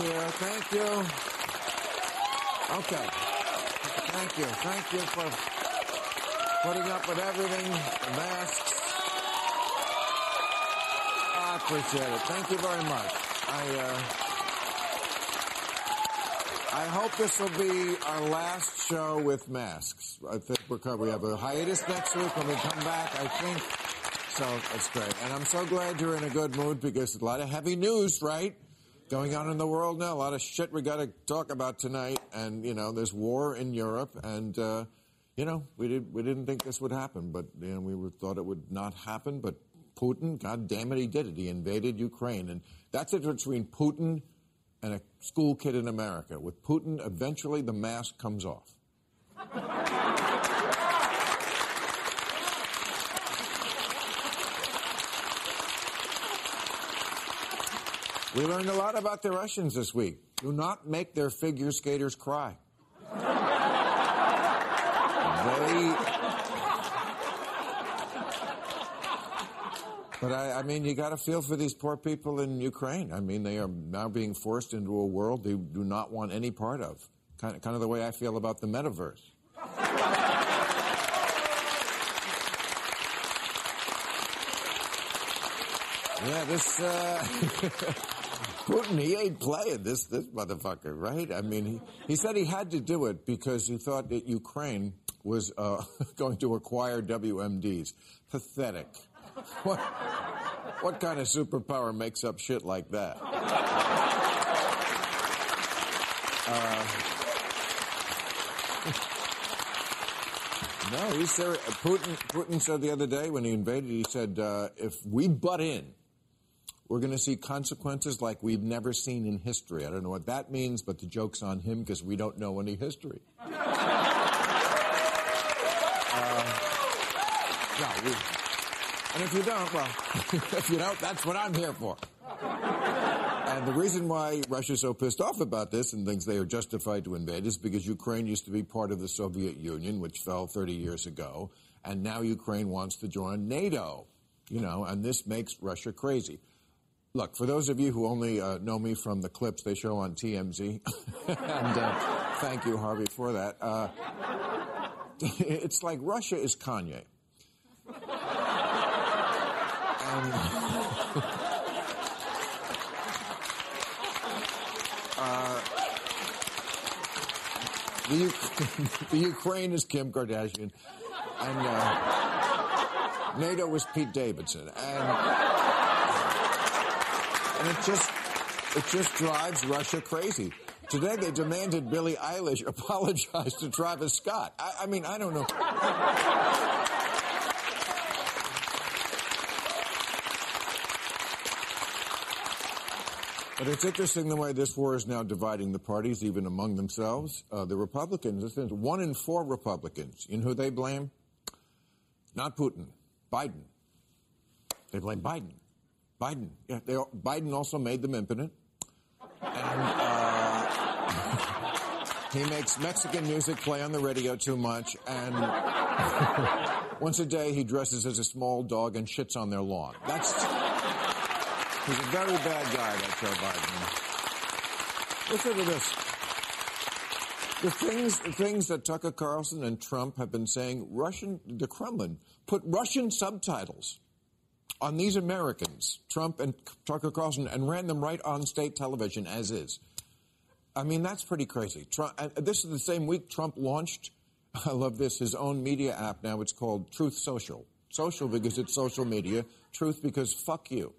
Here. Thank you. Okay. Thank you. Thank you for putting up with everything, the masks. I appreciate it. Thank you very much. I, uh, I hope this will be our last show with masks. I think we're covered. We have a hiatus next week when we come back, I think. So that's great. And I'm so glad you're in a good mood because a lot of heavy news, right? Going on in the world now. A lot of shit we got to talk about tonight. And, you know, there's war in Europe. And, uh, you know, we, did, we didn't think this would happen, but, you know, we thought it would not happen. But Putin, God damn it, he did it. He invaded Ukraine. And that's the difference between Putin and a school kid in America. With Putin, eventually the mask comes off. We learned a lot about the Russians this week. Do not make their figure skaters cry. They. But I, I mean, you got to feel for these poor people in Ukraine. I mean, they are now being forced into a world they do not want any part of. Kind of, kind of the way I feel about the metaverse. Yeah, this uh, Putin, he ain't playing this this motherfucker, right? I mean, he, he said he had to do it because he thought that Ukraine was uh, going to acquire WMDs. Pathetic. What, what kind of superpower makes up shit like that? Uh, no, he said Putin. Putin said the other day when he invaded, he said, uh, "If we butt in, we're going to see consequences like we've never seen in history." I don't know what that means, but the joke's on him because we don't know any history. Uh, no, we, and if you don't, well, if you don't, that's what I'm here for. And the reason why Russia's so pissed off about this and thinks they are justified to invade is because Ukraine used to be part of the Soviet Union, which fell 30 years ago, and now Ukraine wants to join NATO. You know, and this makes Russia crazy. Look, for those of you who only uh, know me from the clips they show on TMZ, and uh, thank you, Harvey, for that. Uh, it's like Russia is Kanye. Uh, the, the Ukraine is Kim Kardashian, and uh, NATO was Pete Davidson, and and it just it just drives Russia crazy. Today they demanded Billie Eilish apologize to Travis Scott. I, I mean, I don't know. But it's interesting the way this war is now dividing the parties, even among themselves. Uh, the Republicans, one in four Republicans, you know who they blame? Not Putin, Biden. They blame Biden. Biden. Yeah, they, Biden also made them impotent. And uh, he makes Mexican music play on the radio too much. And once a day he dresses as a small dog and shits on their lawn. That's. He's a very bad guy, that Joe Biden. Listen to this. The things, the things that Tucker Carlson and Trump have been saying, Russian, the Kremlin put Russian subtitles on these Americans, Trump and Tucker Carlson, and ran them right on state television as is. I mean, that's pretty crazy. Trump, this is the same week Trump launched, I love this, his own media app now. It's called Truth Social. Social because it's social media, truth because fuck you.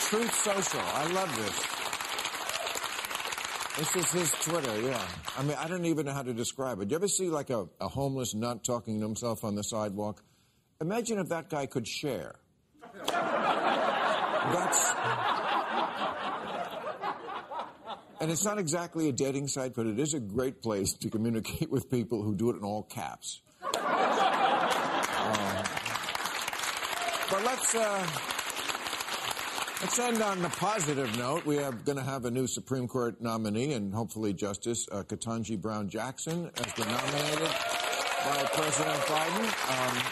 Truth Social. I love this. This is his Twitter, yeah. I mean, I don't even know how to describe it. You ever see like a, a homeless nut talking to himself on the sidewalk? Imagine if that guy could share. That's. And it's not exactly a dating site, but it is a great place to communicate with people who do it in all caps. Uh, but let's uh, let's end on the positive note. We are going to have a new Supreme Court nominee, and hopefully Justice uh, Ketanji Brown Jackson has been nominated by President Biden. Um,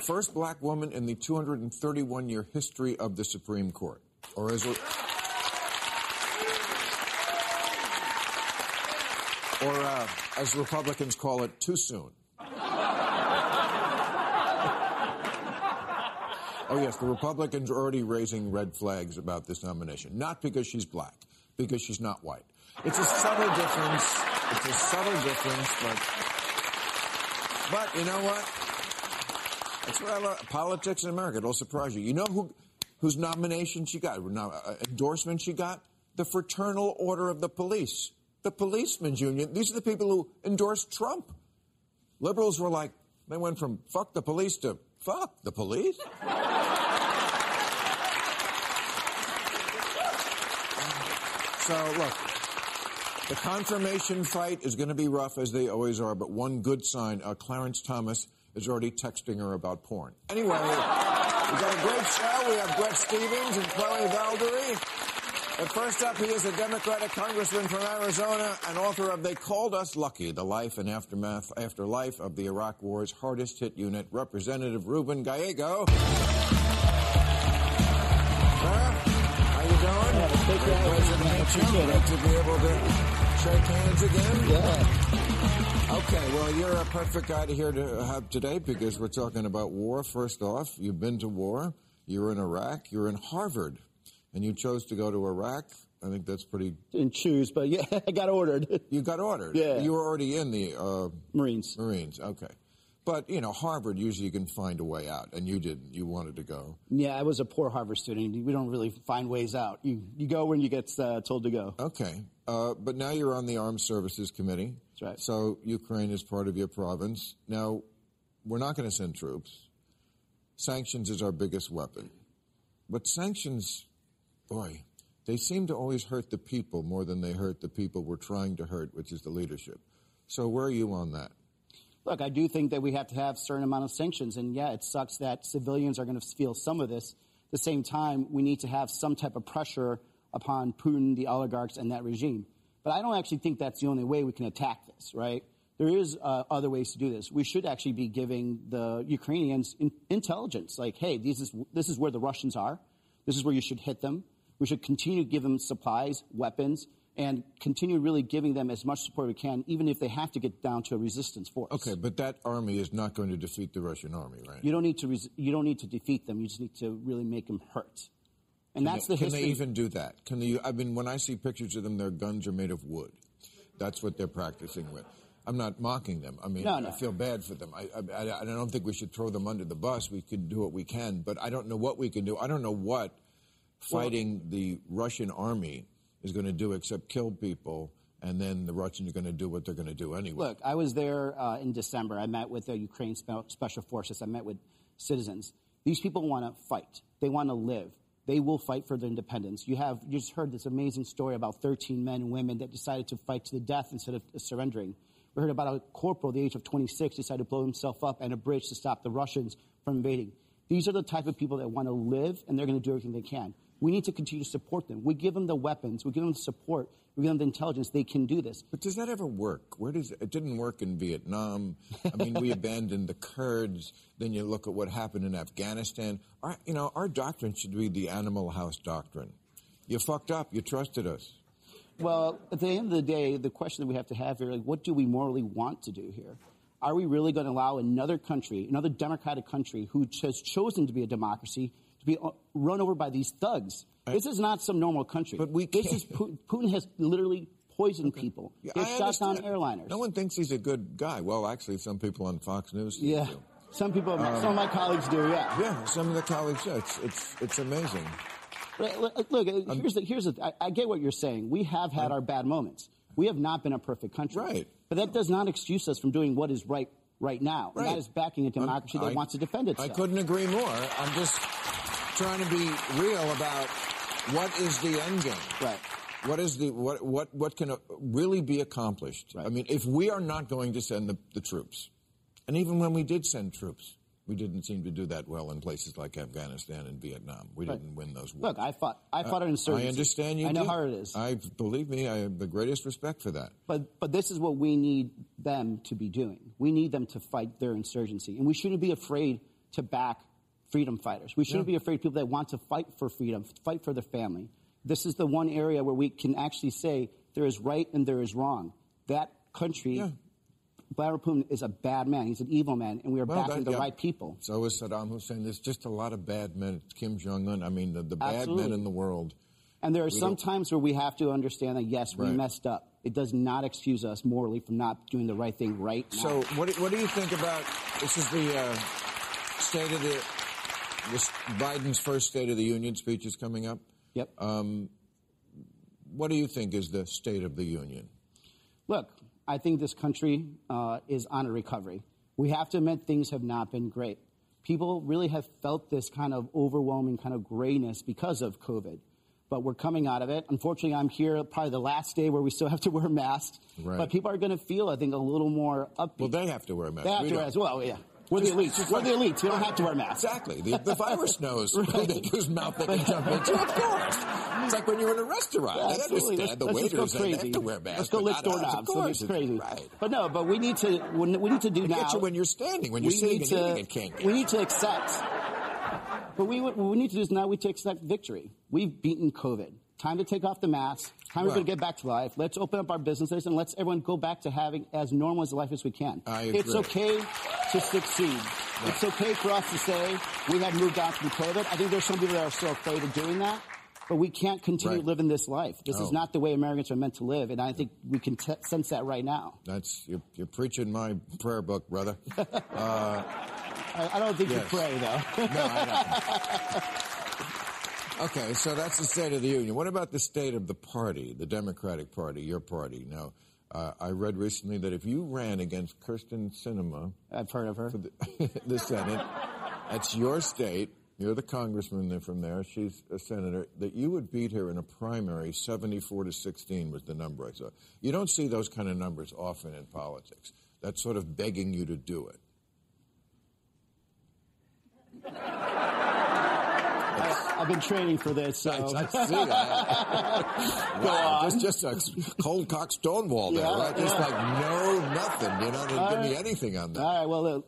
first black woman in the 231 year history of the Supreme Court. Or as, or uh, as Republicans call it, too soon. Oh, yes, the Republicans are already raising red flags about this nomination. Not because she's black, because she's not white. It's a subtle difference. It's a subtle difference, but, but you know what? That's what I love. Politics in America. It'll surprise you. You know who, whose nomination she got, uh, endorsement she got? The Fraternal Order of the Police. The Policemen's Union. These are the people who endorsed Trump. Liberals were like, they went from fuck the police to fuck the police. so, look, the confirmation fight is going to be rough, as they always are, but one good sign uh, Clarence Thomas is already texting her about porn. Anyway, we've got a great show. We have Bret Stephens and Chloé Valdary. But first up, he is a Democratic congressman from Arizona and author of They Called Us Lucky, the life and aftermath, afterlife of the Iraq War's hardest hit unit, Representative Ruben Gallego. How you doing? Yeah, take. Pleasure to meet you. Great to be able to shake hands again. Yeah. Okay, well, you're a perfect guy to hear to have today because we're talking about war. First off, you've been to war. You're in Iraq. You're in Harvard and you chose to go to Iraq. I think that's pretty. Didn't choose, but yeah, I got ordered. You got ordered. Yeah. You were already in the uh, Marines. Marines. Okay. But you know, Harvard usually you can find a way out, and you didn't. You wanted to go. Yeah, I was a poor Harvard student. We don't really find ways out. You you go when you get uh, told to go. Okay, uh, but now you're on the Armed Services Committee. That's right. So Ukraine is part of your province. Now, we're not going to send troops. Sanctions is our biggest weapon, but sanctions boy, they seem to always hurt the people more than they hurt the people we're trying to hurt, which is the leadership. So where are you on that? Look, I do think that we have to have a certain amount of sanctions, and yeah, it sucks that civilians are going to feel some of this. At the same time, we need to have some type of pressure upon Putin, the oligarchs, and that regime. But I don't actually think that's the only way we can attack this, right? There is uh, other ways to do this. We should actually be giving the Ukrainians in- intelligence, like, hey, this is this is where the Russians are. This is where you should hit them. We should continue to give them supplies, weapons, and continue really giving them as much support as we can, even if they have to get down to a resistance force. Okay, but that army is not going to defeat the Russian army, right? You don't need to. Res- you don't need to defeat them. You just need to really make them hurt. And that's the can history. Can they even do that? Can they? I mean, when I see pictures of them, their guns are made of wood. That's what they're practicing with. I'm not mocking them. I mean, No, no. I feel bad for them. I, I, I don't think we should throw them under the bus. We can do what we can, but I don't know what we can do. I don't know what fighting the Russian army is going to do except kill people, and then the Russians are going to do what they're going to do anyway. Look, I was there uh, in December. I met with the Ukraine spe- special forces. I met with citizens. These people want to fight. They want to live. They will fight for their independence. You have you just heard this amazing story about 13 men and women that decided to fight to the death instead of surrendering. We heard about a corporal, the age of 26, decided to blow himself up and a bridge to stop the Russians from invading. These are the type of people that want to live, and they're going to do everything they can. We need to continue to support them. We give them the weapons, we give them the support, we give them the intelligence. They can do this. But does that ever work? Where does it didn't work in Vietnam? I mean, we abandoned the Kurds. Then you look at what happened in Afghanistan. Our, you know, our doctrine should be the Animal House doctrine. You fucked up. You trusted us. Well, at the end of the day, the question that we have to have here, like, what do we morally want to do here? Are we really going to allow another country, another democratic country, who has chosen to be a democracy, to be uh, run over by these thugs? This is not some normal country. But we this is Putin, Putin has literally poisoned people. Yeah, I shot down airliners. No one thinks he's a good guy. Well, actually, some people on Fox News. yeah, so. some people, Um, some of my colleagues do. Yeah. Yeah, some of the colleagues. Yeah, it's it's it's amazing. Look, uh, here's the, here's the, I, I get what you're saying. We have had our bad moments. We have not been a perfect country. Right. But that does not excuse us from doing what is right right now. And Right. that is backing a democracy I'm- that wants to defend itself. I couldn't agree more. I'm just trying to be real about what is the end game. Right. What is the what what what can uh, really be accomplished? I mean, if we are not going to send the, the troops, and even when we did send troops, we didn't seem to do that well in places like Afghanistan and Vietnam. We Right. didn't win those wars. Look, I fought. I fought an insurgency. I understand you. I know did. how hard it is. I believe me. I have the greatest respect for that. But but this is what we need them to be doing. We need them to fight their insurgency, and we shouldn't be afraid to back freedom fighters. We shouldn't Yeah. be afraid of people that want to fight for freedom, fight for their family. This is the one area where we can actually say there is right and there is wrong. That country, Yeah. Vladimir Putin is a bad man. He's an evil man, and we are Well, backing the yeah. right people. So is Saddam Hussein. There's just a lot of bad men. Kim Jong Un. I mean, the, the bad men in the world. And there are We some times where we have to understand that yes, we Right. messed up. It does not excuse us morally from not doing the right thing right now. So, what do, what do you think about this? Is the uh, state of the this Biden's first State of the Union speech is coming up? yep. What do you think is the state of the union? Look, I think this country uh, is on a recovery. We have to admit things have not been great. People really have felt this kind of overwhelming kind of grayness because of COVID. But we're coming out of it. Unfortunately, I'm here probably the last day where we still have to wear masks. Right. But people are going to feel, I think, a little more upbeat. Well, they have to wear masks. They have We to wear as well, yeah. We're the elites. We're the elites. You don't have to wear masks. Exactly. The, the virus knows whose mouth they can jump into. Of course. It's like when you're in a restaurant. Yeah, absolutely. understand. Let's, the let's waiters they have to wear masks. Let's go lick not. Of course, it's crazy. Right. But no, but we need to. We need to do I now. get you when you're standing. When you're we sitting and to, eating it, King. We need to accept. But we, what we need to do is now we need to accept victory. We've beaten COVID. Time to take off the masks, Time Right. to get back to life. Let's open up our businesses and let's everyone go back to having as normal as a life as we can. I It's okay to succeed. It's okay for us to say we have moved on from COVID. I think there's some people that are still afraid of doing that. But we can't continue Right. living this life. This is not the way Americans are meant to live, and I think we can t- sense that right now. That's you're, you're preaching my prayer book, brother. Uh, I, I don't think Yes. you pray, though. No, I don't. Okay, so that's the State of the Union. What about the state of the party, the Democratic Party, your party? Now, uh, I read recently that if you ran against Kyrsten Sinema I've heard of her. for the, the Senate, that's your state. You're the congressman there from there. She's a senator. That you would beat her in a primary, 74 to 16 was the number I saw. You don't see those kind of numbers often in politics. That's sort of begging you to do it. I've been training for this, so. I, I see. I, wow, just just a cold cock stonewall there, Yeah, right? Just yeah. like no nothing. You know, didn't give me anything on that. All right, well, uh,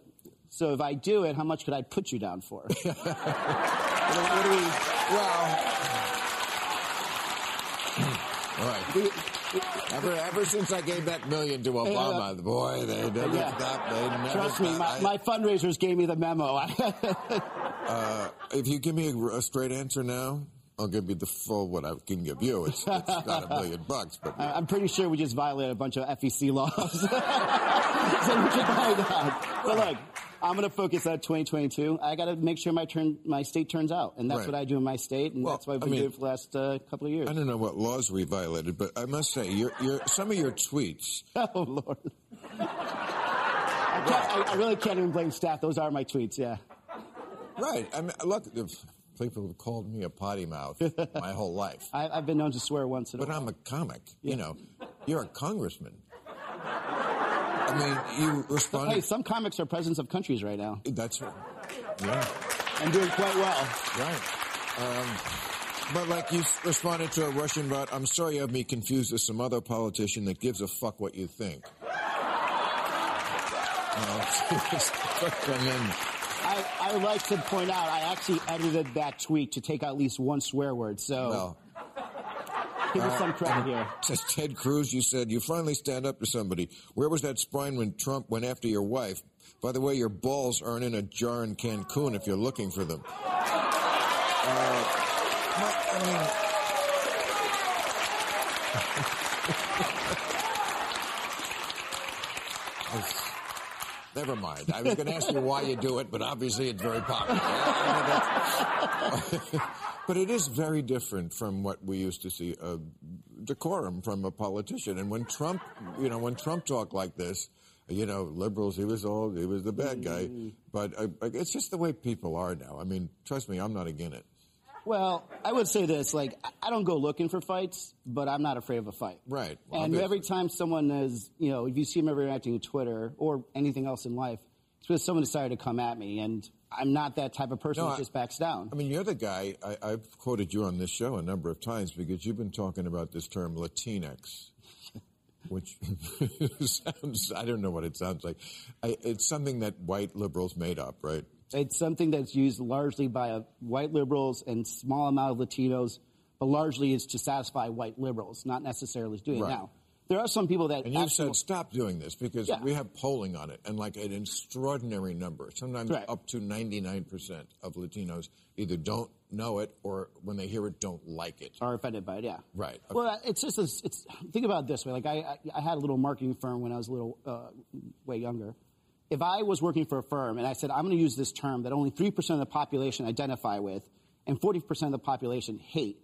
so if I do it, how much could I put you down for? what, do, what do we. Well, all right. Ever, ever since I gave that million to Obama, boy, they never Yeah. stopped. They never Trust me, my, stopped. my fundraisers gave me the memo. I- uh, if you give me a, a straight answer now, I'll give you the full what I can give you. It's, it's not a million bucks, but I- I'm pretty sure we just violated a bunch of FEC laws. so we should buy that. But look, I'm going to focus on 2022. I got to make sure my turn, my state turns out, and that's Right. what I do in my state, and Well, that's what I've I been mean- doing for the last uh, couple of years. I don't know what laws we violated. But I must say, your, your, some of your tweets Oh Lord. I, can't, I, I really can't even blame staff. Those are my tweets. Yeah. Right. I mean, look, people have called me a potty mouth my whole life, I, I've been known to swear once in a while. but while. I'm a comic. You know, you're a congressman. I mean, you Hey, some comics are presidents of countries right now That's right. Yeah. and doing quite well. Right. Um, But like you responded to a Russian bot, I'm sorry you have me confused with some other politician that gives a fuck what you think. No, I, I would like to point out, I actually edited that tweet to take out at least one swear word. So well, give me some credit here. says Ted Cruz, you said you finally stand up to somebody. Where was that spine when Trump went after your wife? By the way, your balls aren't in a jar in Cancun if you're looking for them. Uh, I mean, Never mind. I was going to ask you why you do it, but obviously it's very popular. but it is very different from what we used to see uh, decorum from a politician. And when Trump, you know, when Trump talked like this, you know, liberals, he was all, he was the bad guy. But uh, it's just the way people are now. I mean, trust me, I'm not against it. Well, I would say this: like, I- I don't go looking for fights, but I'm not afraid of a fight. Right. Well, and obviously. every time someone is, you know, if you see them ever interacting with Twitter or anything else in life, it's because someone decided to come at me, and I'm not that type of person No, that I- just backs down. I mean, you're the guy, I, I've quoted you on this show a number of times because you've been talking about this term Latinx, which sounds, I don't know what it sounds like. I, it's something that white liberals made up, right? It's something that's used largely by uh, white liberals and small amount of Latinos, but largely is to satisfy white liberals, not necessarily doing it now. There are some people that And you've said stop doing this because Yeah. we have polling on it and like an extraordinary number, sometimes Right. up to 99% of Latinos either don't know it or when they hear it don't like it. are offended by it. Yeah, Right. Well, it's just a, it's think about it this way. Like I, I, I had a little marketing firm when I was a little uh, way younger. If I was working for a firm and I said I'm going to use this term that only three percent of the population identify with and forty percent of the population hate,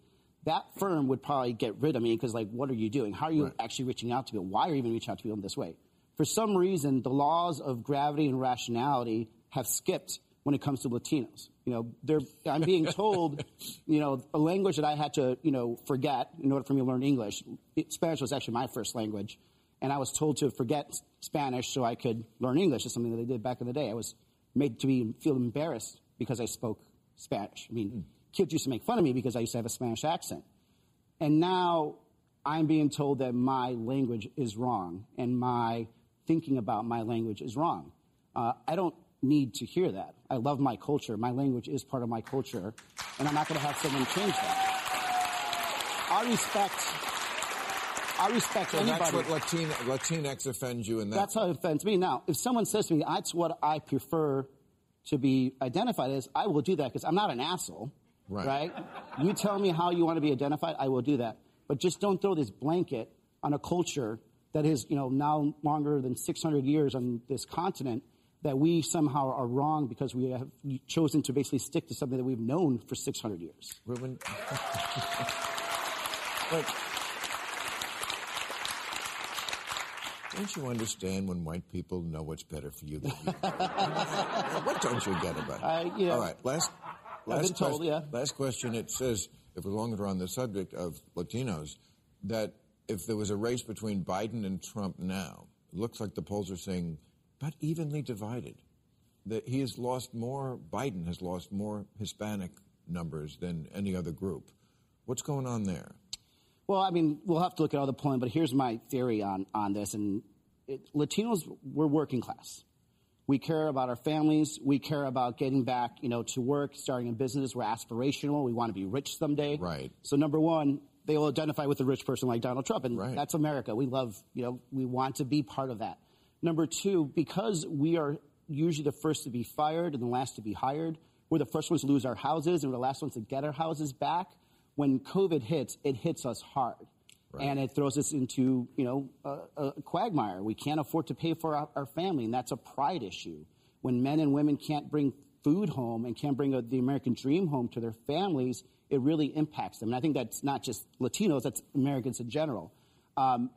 that firm would probably get rid of me because like, what are you doing? How are you Right. actually reaching out to people? Why are you even reaching out to people in this way? For some reason, the laws of gravity and rationality have skipped when it comes to Latinos. You know, they're, I'm being told, you know, a language that I had to, you know, forget in order for me to learn English. Spanish was actually my first language, and I was told to forget Spanish so I could learn English. It's something that they did back in the day. I was made to be feel embarrassed because I spoke Spanish. I mean, hmm. Kids used to make fun of me because I used to have a Spanish accent. And now I'm being told that my language is wrong and my thinking about my language is wrong. Uh, I don't need to hear that. I love my culture. My language is part of my culture, and I'm not going to have someone change that. I respect. I respect So anybody. that's what Latin, Latinx offends you in that. That's how it offends me. Now, if someone says to me, that's what I prefer to be identified as, I will do that because I'm not an asshole. Right. You tell me how you want to be identified, I will do that. But just don't throw this blanket on a culture that is, you know, now longer than 600 years on this continent that we somehow are wrong because we have chosen to basically stick to something that we've known for 600 years. Ruben. but don't you understand when white people know what's better for you than you? what don't you get about it? Know, All right, last. I've Last been told, question, yeah. Last question. It says, if we're longer on the subject of Latinos, that if there was a race between Biden and Trump now, it looks like the polls are saying, but evenly divided. That he has lost more. Biden has lost more Hispanic numbers than any other group. What's going on there? Well, I mean, we'll have to look at all the polling, but here's my theory on, on this. And it, Latinos, we're working class. We care about our families. We care about getting back, you know, to work, starting a business. We're aspirational. We want to be rich someday. Right. So number one, they will identify with a rich person like Donald Trump, and Right. that's America. We love, you know, we want to be part of that. Number two, because we are usually the first to be fired and the last to be hired, we're the first ones to lose our houses and we're the last ones to get our houses back. When COVID hits, it hits us hard. And it throws us into, you know, a, a quagmire. We can't afford to pay for our, our family, and that's a pride issue. When men and women can't bring food home and can't bring a, the American dream home to their families, it really impacts them. And I think that's not just Latinos, that's Americans in general. Um,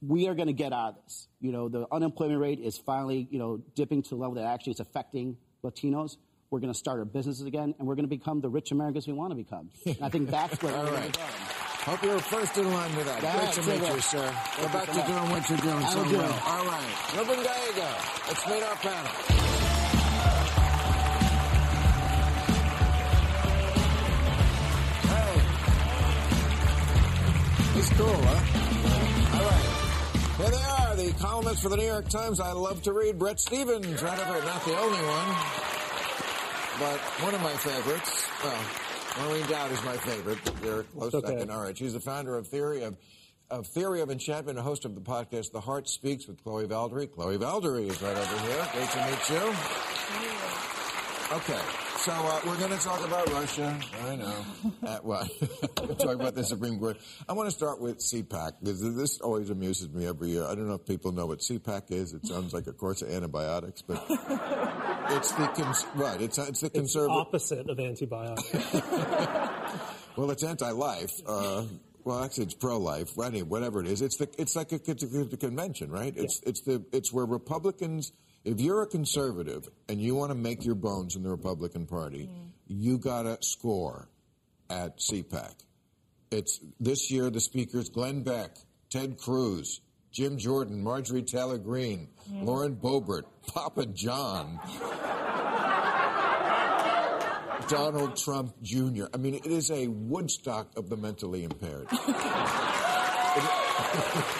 we are going to get out of this. You know, the unemployment rate is finally, you know, dipping to a level that actually is affecting Latinos. We're going to start our businesses again, and we're going to become the rich Americans we want to become. And I think that's where we're going right. Hope you're first in line with that. That's Great to meet you, sir. We're about to do what you're doing so well. All right. Ruben Gallego, let's meet our panel. It's cool, huh? All right. Here they are, the columnist for the New York Times. I love to read Bret Stephens, right over, not the only one, but one of my favorites. Well, Maureen Dowd is my favorite. But you're close Okay. second. All right. She's the founder of Theory of of Theory of Enchantment, a host of the podcast The Heart Speaks with Chloé Valdary. Chloé Valdary is right over here. Great to meet you. Okay, so uh, we're going to talk about Russia. I know. Uh, well, we're talking about the Supreme Court. I want to start with CPAC because this always amuses me every year. I don't know if people know what CPAC is. It sounds like a course of antibiotics, but it's the cons- right. It's it's the conservative. Opposite of antibiotics. Well, it's anti-life. Uh, well, actually, it's pro-life. Well, anyway, whatever it is, it's the it's like a, it's a, it's a convention, right? It's it's the it's where Republicans. If you're a conservative and you want to make your bones in the Republican Party, mm-hmm. you gotta score at CPAC. It's this year. The speakers: Glenn Beck, Ted Cruz, Jim Jordan, Marjorie Taylor Greene, Lauren Boebert, Papa John. Donald Trump Jr. I mean, it is a Woodstock of the mentally impaired.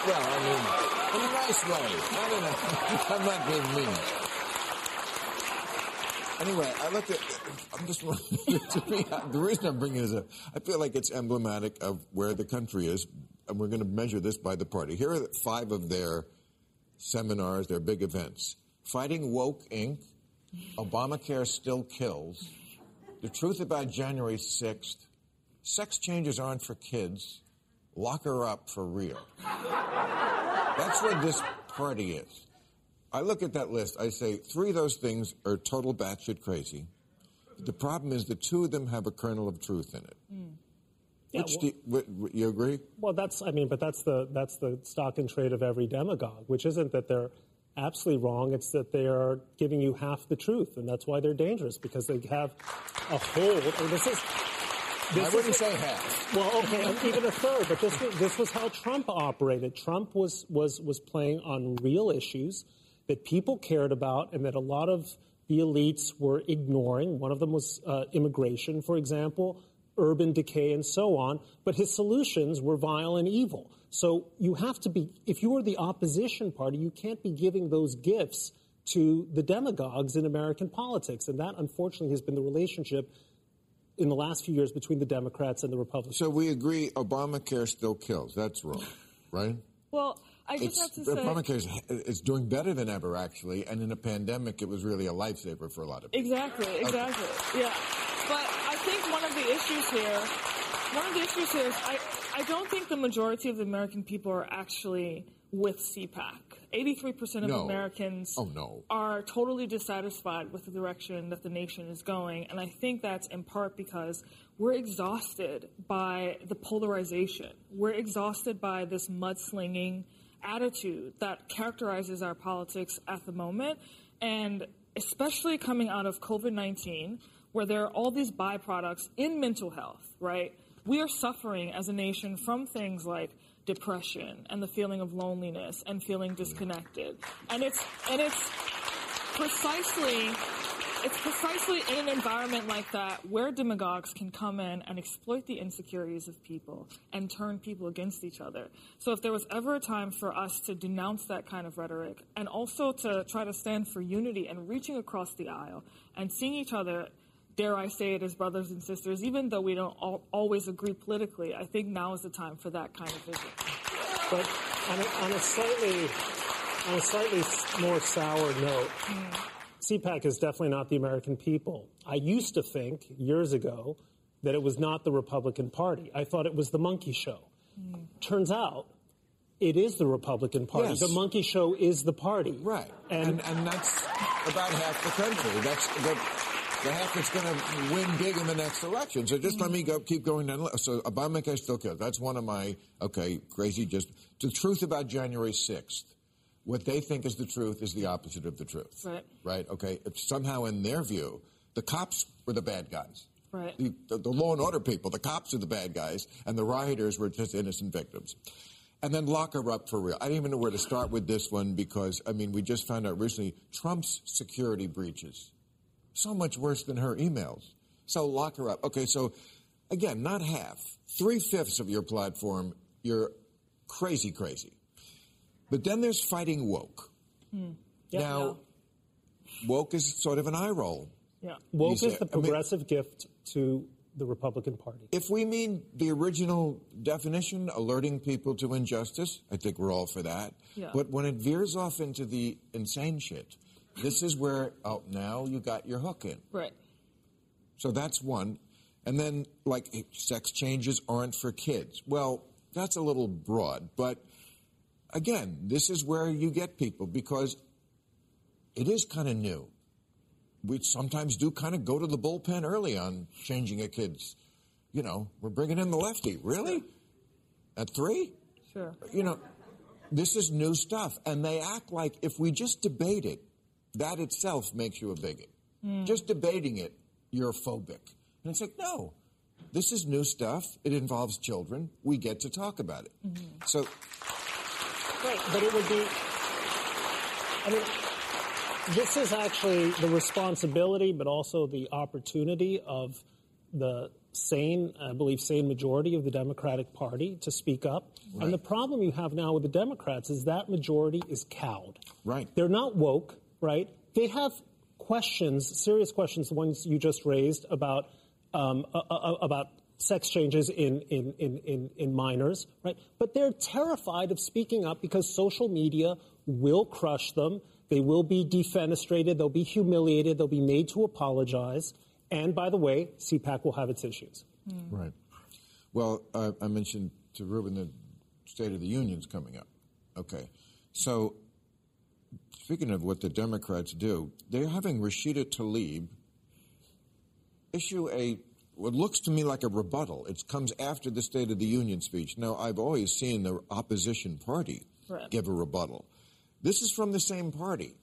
Well, I mean, nice way. Not in a, I'm not being mean. Anyway, I look at. I'm just. to me, the reason I'm bringing this up, I feel like it's emblematic of where the country is, and we're going to measure this by the party. Here are five of their seminars, their big events: Fighting Woke Inc., Obamacare Still Kills, The Truth About January 6th, Sex Changes Aren't for Kids, Lock Her Up for Real. That's what this party is. I look at that list, I say three of those things are total batshit crazy. The problem is the two of them have a kernel of truth in it. Hmm. Yeah, Which well- do you, you agree? Well, that's I mean, but that's the that's the stock and trade of every demagogue, which isn't that they're absolutely wrong. It's that they are giving you half the truth, and that's why they're dangerous because they have a hold. And this is. This I wouldn't say half. Well, okay, even a third, but this was, this was how Trump operated. Trump was, was, was playing on real issues that people cared about and that a lot of the elites were ignoring. One of them was uh, immigration, for example, urban decay, and so on. But his solutions were vile and evil. So you have to be, if you are the opposition party, you can't be giving those gifts to the demagogues in American politics. And that, unfortunately, has been the relationship in the last few years between the Democrats and the Republicans. So we agree Obamacare still kills. That's wrong, right? Well, I just It's, have to say, Obamacare is doing better than ever, actually. And in a pandemic, it was really a lifesaver for a lot of people. exactly, exactly, yeah. But I think one of the issues here, one of the issues here is I, I don't think the majority of the American people are actually with CPAC. 83% of No. Americans Oh, no. are totally dissatisfied with the direction that the nation is going. And I think that's in part because we're exhausted by the polarization. We're exhausted by this mudslinging attitude that characterizes our politics at the moment. And especially coming out of COVID 19, where there are all these byproducts in mental health, right? We are suffering as a nation from things like depression and the feeling of loneliness and feeling mm-hmm. disconnected. And it's and it's precisely it's precisely in an environment like that where demagogues can come in and exploit the insecurities of people and turn people against each other. So if there was ever a time for us to denounce that kind of rhetoric and also to try to stand for unity and reaching across the aisle and seeing each other dare I say it as brothers and sisters even though we don't all, always agree politically I think now is the time for that kind of vision. But on a, on a slightly on a slightly more sour note, hmm. CPAC is definitely not the American people. I used to think years ago that it was not the Republican Party. I thought it was the monkey show. Hmm. Turns out it is the Republican Party. Yes. The monkey show is the party. Right. And, And, and, that's about half the country. That's the, the half that's going to win big in the next election. So just let me go, keep going down. So Obamacare still kills. That's one of my, okay, crazy just. The truth about January 6th. What they think is the truth is the opposite of the truth. Right. Right? Okay. If somehow, in their view, the cops were the bad guys. Right. The, the, the law and order people, the cops are the bad guys, and the rioters were just innocent victims. And then lock her up for real. I didn't even know where to start with this one because, I mean, we just found out recently Trump's security breaches. So much worse than her emails. So lock her up. Okay, so again, not half. Three fifths of your platform, you're crazy, crazy. But then there's fighting woke. Hmm. Yeah. Now, woke is sort of an eye roll. Yeah. Woke You is say- the I mean- progressive gift to the Republican Party. If we mean the original definition, alerting people to injustice, I think we're all for that. Yeah. But when it veers off into the insane shit, this is where, oh, now you got your hook in. Right. So that's one. And then, like, sex changes aren't for kids. Well, that's a little broad. But again, this is where you get people because it is kind of new. We sometimes do kind of go to the bullpen early on changing a kid's. You know, we're bringing in the lefty. Really? At three? Sure. you know, this is new stuff. And they act like if we just debate it, that itself makes you a bigot. Hmm. Just debating it, you're phobic. And it's like, no, this is new stuff. It involves children. We get to talk about it. Mm-hmm. So, Right, but it would be. I mean, this is actually the responsibility, but also the opportunity of the sane, I believe, sane majority of the Democratic Party to speak up. And the problem you have now with the Democrats is that majority is cowed. Right. They're not woke, right? They have questions, serious questions, the ones you just raised about um, uh, uh, about sex changes in, in, in, in, in minors, right? But they're terrified of speaking up because social media will crush them. They will be defenestrated. They'll be humiliated. They'll be made to apologize. And by the way, CPAC will have its issues. right. Well, uh, I mentioned to Ruben the State of the Union's coming up. Okay. So, speaking of what the Democrats do, they're having Rashida Tlaib issue a what looks to me like a rebuttal. It comes after the State of the Union speech. Now, I've always seen the opposition party Right. give a rebuttal. This is from the same party.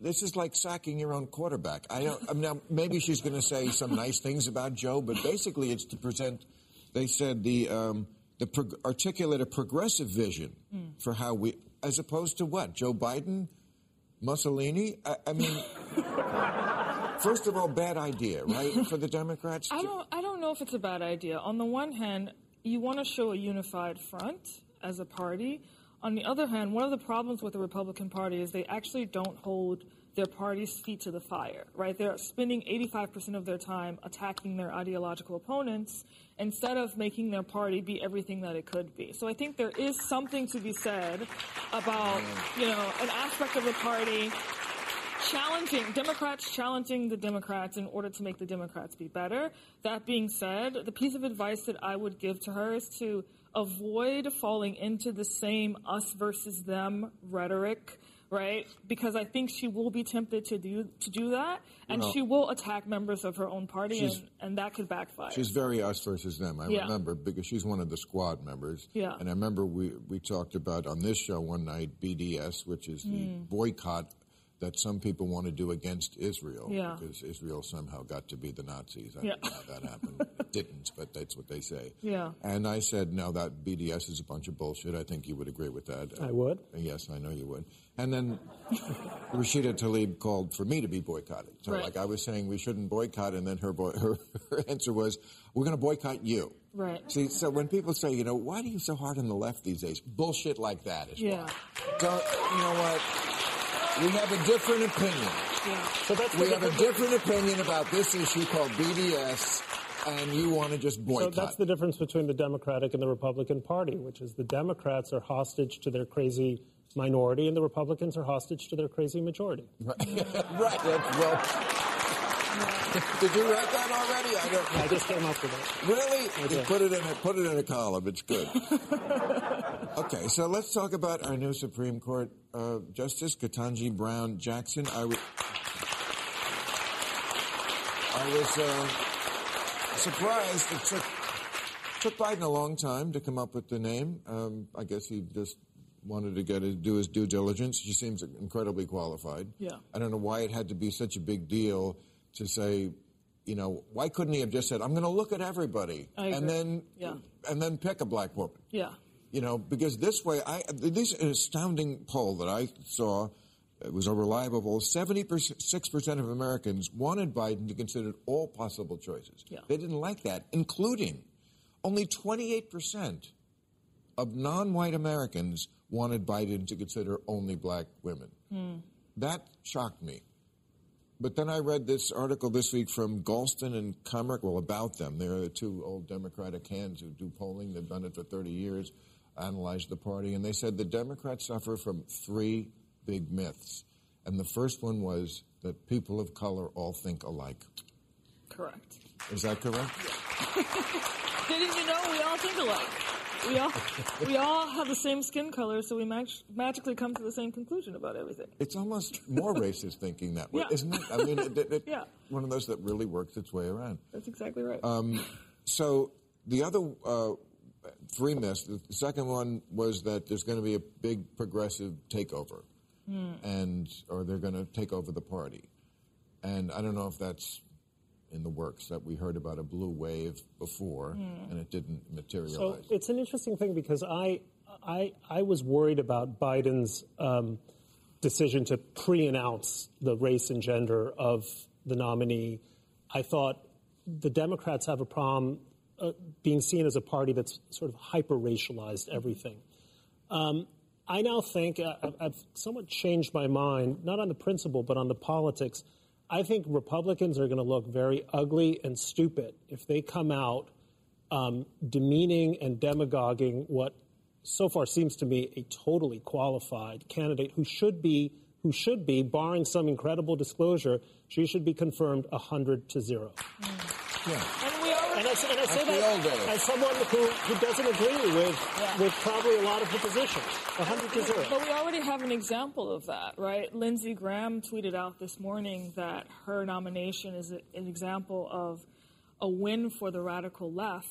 This is like sacking your own quarterback. I don't. I mean, now maybe she's going to say some nice things about Joe, but basically, it's to present. They said the um, the prog- articulate a progressive vision for how we, as opposed to what Joe Biden, Mussolini. I, I mean, first of all, bad idea, right, for the Democrats. I don't. I don't know if it's a bad idea. On the one hand, you want to show a unified front as a party. On the other hand, one of the problems with the Republican Party is they actually don't hold their party's feet to the fire. Right? They're spending 85% of their time attacking their ideological opponents instead of making their party be everything that it could be. So I think there is something to be said about you know an aspect of the party challenging Democrats challenging the Democrats in order to make the Democrats be better. That being said, the piece of advice that I would give to her is to avoid falling into the same us versus them rhetoric. Right, because I think she will be tempted to do to do that, and Well- she will attack members of her own party, and, and that could backfire. She's very us versus them. I Yeah. remember because she's one of the squad members. Yeah. And I remember we, we talked about on this show one night BDS, which is the Hmm. boycott that some people want to do against Israel. Yeah. Because Israel somehow got to be the Nazis. I Yeah. don't know how that happened. it didn't, but that's what they say. Yeah. And I said, no, that BDS is a bunch of bullshit. I think you would agree with that. I would. Yes, I know you would. And then Rashida Tlaib called for me to be boycotted. So, Right. like I was saying, we shouldn't boycott, and then her boy, her, her answer was, "We're going to boycott you." Right. See, so when people say, you know, why are you so hard on the left these days? Bullshit like that is Yeah. why. Don't you know what? We have a different opinion. yeah. So that's We have a different opinion about this issue called BDS, and you want to just boycott. So that's the difference between the Democratic and the Republican Party, which is the Democrats are hostage to their crazy minority, and the Republicans are hostage to their crazy majority. right. That's well. Did you write that already? I don't. I just came up with it. Really? did. Just put it in a put it in a column. It's good. okay, so let's talk about our new Supreme Court uh, Justice Ketanji Brown Jackson. I wa- I was uh, surprised. It took took Biden a long time to come up with the name. Um, I guess he just wanted to get his, do his due diligence. She seems incredibly qualified. Yeah. I don't know why it had to be such a big deal to say, you know, why couldn't he have just said, "I'm going to look at everybody," and then Yeah. and then pick a black woman. Yeah. You know, because this way, I this astounding poll that I saw it was a reliable. Seventy six percent of Americans wanted Biden to consider all possible choices. Yeah. They didn't like that, including only twenty eight percent of non-white Americans wanted Biden to consider only black women. Hmm. That shocked me. But then I read this article this week from Galston and Kamarck, well, about them. They're the two old Democratic hands who do polling. They've done it for 30 years, analyzed the party, and they said the Democrats suffer from three big myths. And the first one was that people of color all think alike. Correct. Is that correct? Didn't you know we all think alike? We all we all have the same skin color, so we mag- magically come to the same conclusion about everything. It's almost more racist thinking that way, Yeah. isn't it? I mean, it, it, it- Yeah. one of those that really works its way around. That's exactly right. Um, So the other uh, three myths. The second one was that there's going to be a big progressive takeover, and or they're going to take over the party. And I don't know if that's in the works. That we heard about a blue wave before, and it didn't materialize. So it's an interesting thing because I, I, I was worried about Biden's um, decision to pre-announce the race and gender of the nominee. I thought the Democrats have a problem uh, being seen as a party that's sort of hyper-racialized everything. Um, I now think uh, I've- I've somewhat changed my mind, not on the principle, but on the politics. I think Republicans are going to look very ugly and stupid if they come out um, demeaning and demagoguing what so far seems to me a totally qualified candidate who should be who should be barring some incredible disclosure she should be confirmed 100 to 0 yeah. And we already and I, say- and I say That's the old that as someone who, who doesn't agree with with probably a lot of the positions 100 to 0 But we already have an example of that, right? Lindsey Graham tweeted out this morning that her nomination is a- an example of a win for the radical left.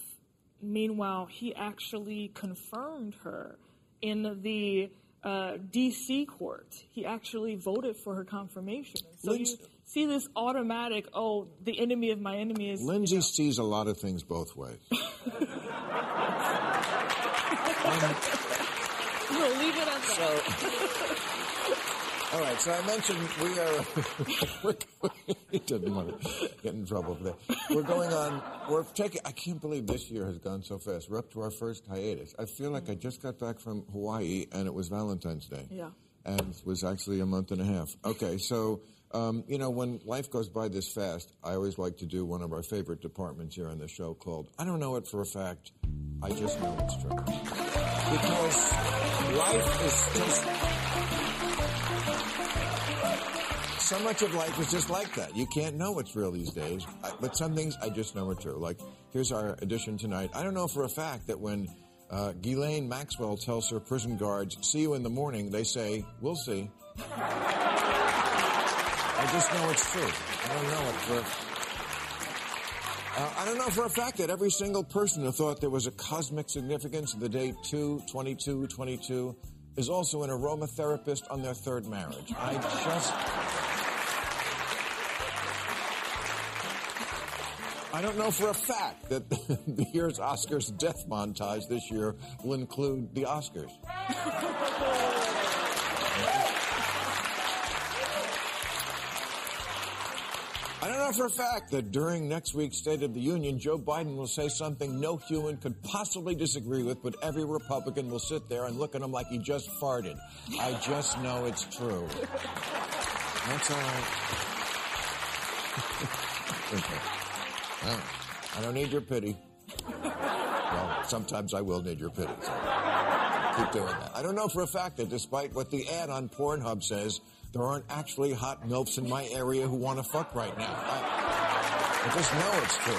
Meanwhile, he actually confirmed her in the uh, D.C. court. He actually voted for her confirmation. So you Lindsey- see this automatic, oh, the enemy of my enemy is. Lindsey sees a lot of things both ways. We'll leave it at that. All right, so I mentioned we are. he didn't want to get in trouble for that. We're going on. We're taking. I can't believe this year has gone so fast. We're up to our first hiatus. I feel like I just got back from Hawaii and it was Valentine's Day. Yeah. And it was actually a month and a half. Okay, so um, you know when life goes by this fast, I always like to do one of our favorite departments here on the show called "I don't know it for a fact, I just know it's true." Because life is just so much of life is just like that. You can't know what's real these days. I, but some things I just know are true. Like, here's our edition tonight. I don't know for a fact that when uh, Ghislaine Maxwell tells her prison guards, see you in the morning, they say, we'll see. I just know it's true. I don't know it for... Uh, I don't know for a fact that every single person who thought there was a cosmic significance of the date 2, 22, 22 is also an aromatherapist on their third marriage. I just... I don't know for a fact that the year's Oscars death montage this year will include the Oscars. I don't know for a fact that during next week's State of the Union, Joe Biden will say something no human could possibly disagree with, but every Republican will sit there and look at him like he just farted. I just know it's true. That's all right. I don't need your pity. Well, sometimes I will need your pity. So keep doing that. I don't know for a fact that despite what the ad on Pornhub says, there aren't actually hot milfs in my area who want to fuck right now. I, I just know it's true.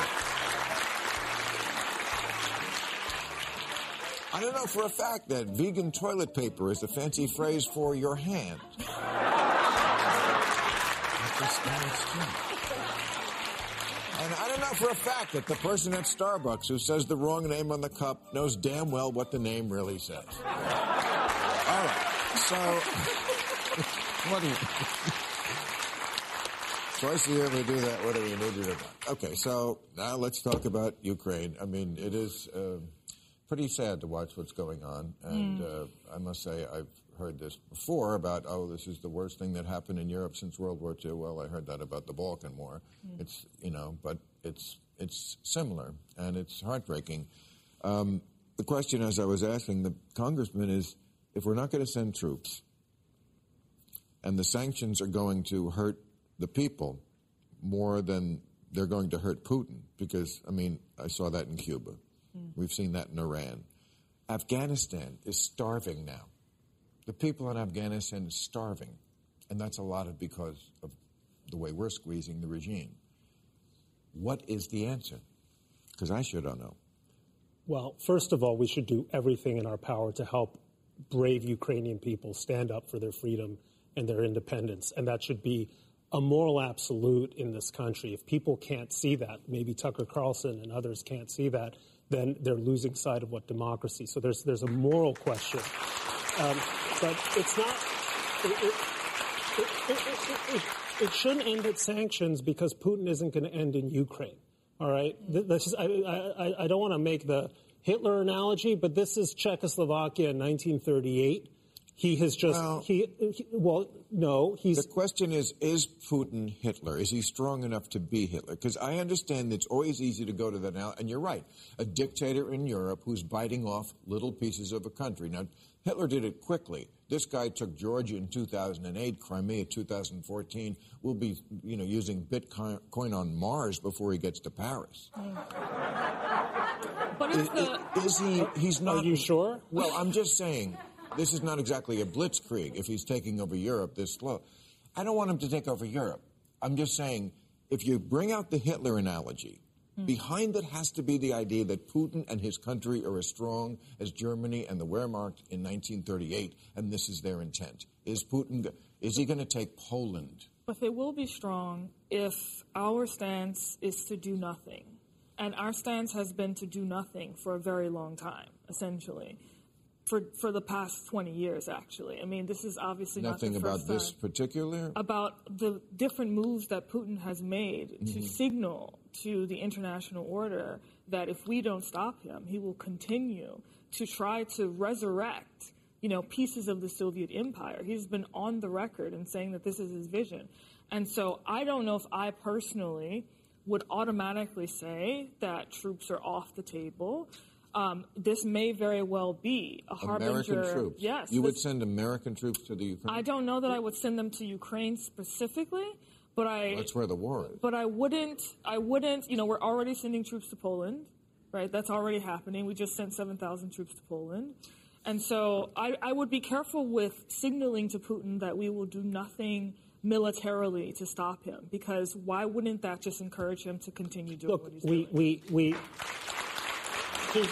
I don't know for a fact that vegan toilet paper is a fancy phrase for your hand. I just know it's true. And I don't know for a fact that the person at Starbucks who says the wrong name on the cup knows damn well what the name really says. All right. So, what do you. Twice a year we do that. What do we need to do about? Okay, so now let's talk about Ukraine. I mean, it is uh, pretty sad to watch what's going on. And uh, I must say, I've heard this before about, oh, this is the worst thing that happened in Europe since World War II. Well, I heard that about the Balkan War. It's, you know, but it's, it's similar and it's heartbreaking. Um, the question, as I was asking the congressman, is if we're not going to send troops and the sanctions are going to hurt the people more than they're going to hurt Putin, because, I mean, I saw that in Cuba. Mm. We've seen that in Iran. Afghanistan is starving now. The people in Afghanistan are starving, and that's a lot of because of the way we're squeezing the regime. What is the answer? Because I sure don't know. Well, first of all, we should do everything in our power to help brave Ukrainian people stand up for their freedom and their independence. And that should be a moral absolute in this country. If people can't see that, maybe Tucker Carlson and others can't see that, then they're losing sight of what democracy. So there's there's a moral question, um, but it's not. It, it, it, it, shouldn't end at sanctions because Putin isn't going to end in Ukraine. All right, this I, I, I don't want to make the Hitler analogy, but this is Czechoslovakia in 1938. He has just well, he, he, well no he's the question is is Putin Hitler? Is he strong enough to be Hitler? Because I understand it's always easy to go to that now and you're right a dictator in Europe who's biting off little pieces of a country. Now Hitler did it quickly. This guy took Georgia in 2008 Crimea 2014 we'll be you know using Bitcoin on Mars before he gets to Paris. But is, the, is he he's not Are you sure? Well, I'm just saying this is not exactly a blitzkrieg if he's taking over Europe this slow. I don't want him to take over Europe. I'm just saying if you bring out the Hitler analogy, mm. behind it has to be the idea that Putin and his country are as strong as Germany and the Wehrmacht in 1938, and this is their intent. Is Putin is he going to take Poland? But they will be strong if our stance is to do nothing. And our stance has been to do nothing for a very long time, essentially for for the past 20 years actually. I mean this is obviously nothing about this particular? About the different moves that putin has made mm-hmm. to signal to the international order that if we don't stop him he will continue to try to resurrect you know pieces of the soviet empire. He's been on the record and saying that this is his vision. And so i don't know if i personally would automatically say that troops are off the table um, this may very well be a harbinger. American troops. Yes. You would send American troops to the Ukraine? I don't know that I would send them to Ukraine specifically, but I. That's where the war is. But I wouldn't. I wouldn't. You know, we're already sending troops to Poland, right? That's already happening. We just sent seven thousand troops to Poland, and so I, I would be careful with signaling to Putin that we will do nothing militarily to stop him because why wouldn't that just encourage him to continue doing Look, what he's we, doing? We, we, he,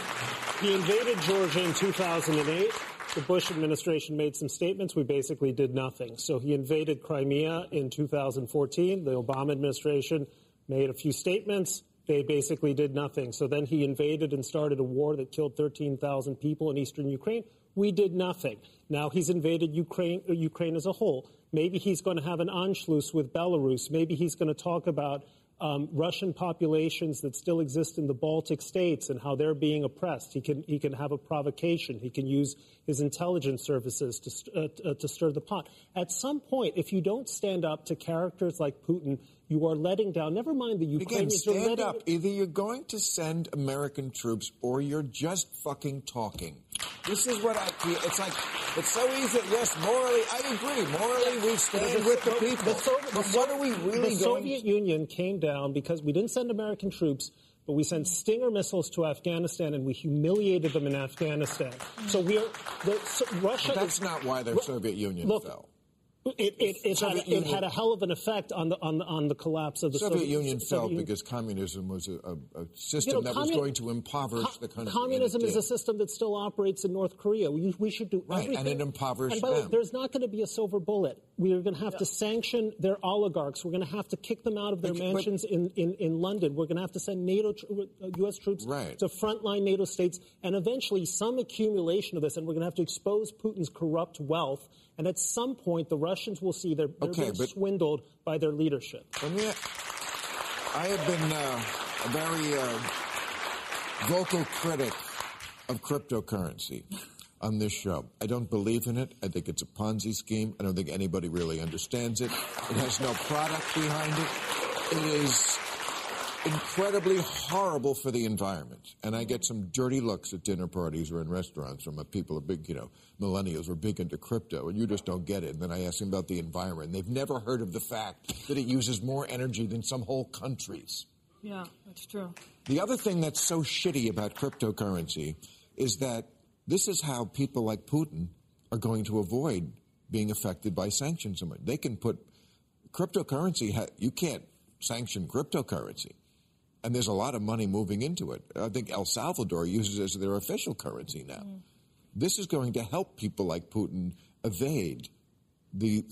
he invaded Georgia in 2008. The Bush administration made some statements. We basically did nothing. So he invaded Crimea in 2014. The Obama administration made a few statements. They basically did nothing. So then he invaded and started a war that killed 13,000 people in eastern Ukraine. We did nothing. Now he's invaded Ukraine, Ukraine as a whole. Maybe he's going to have an Anschluss with Belarus. Maybe he's going to talk about um, Russian populations that still exist in the Baltic states and how they're being oppressed. He can, he can have a provocation. He can use his intelligence services to, uh, uh, to stir the pot. At some point, if you don't stand up to characters like Putin, you are letting down. Never mind the Ukrainians. Again, stand up. Either you're going to send American troops or you're just fucking talking. This is what I feel. It's like it's so easy. Yes, morally, I agree. Morally, we stand with the people. The, so, but what are we really? The Soviet Union came down because we didn't send American troops but we sent Stinger missiles to Afghanistan and we humiliated them in Afghanistan. So we are the, so Russia. But that's is, not why the Soviet Union look, fell. It, it, it, had, it, had, a hell of an effect on the on the, on the collapse of the Soviet, Soviet Union. Soviet fell Union. because communism was a, a, a system you know, that commun- was going to impoverish co- the country. Communism is a system that still operates in North Korea. We, we should do right, everything. and it impoverished and by them. Way, there's not going to be a silver bullet. We are going to have yeah. to sanction their oligarchs. We're going to have to kick them out of their but, mansions but, in, in, in London. We're going to have to send NATO, U.S. Uh, troops right. to frontline NATO states, and eventually some accumulation of this. And we're going to have to expose Putin's corrupt wealth and at some point, the Russians will see they're, they're okay, being swindled by their leadership. Me, I have been uh, a very uh, vocal critic of cryptocurrency on this show. I don't believe in it. I think it's a Ponzi scheme. I don't think anybody really understands it. It has no product behind it. It is incredibly horrible for the environment. And I get some dirty looks at dinner parties or in restaurants from people are big, you know, millennials are big into crypto, and you just don't get it. And then I ask them about the environment. They've never heard of the fact that it uses more energy than some whole countries. Yeah, that's true. The other thing that's so shitty about cryptocurrency is that this is how people like Putin are going to avoid being affected by sanctions. They can put cryptocurrency, you can't sanction cryptocurrency. And there's a lot of money moving into it. I think El Salvador uses it as their official currency now. Mm. This is going to help people like Putin evade the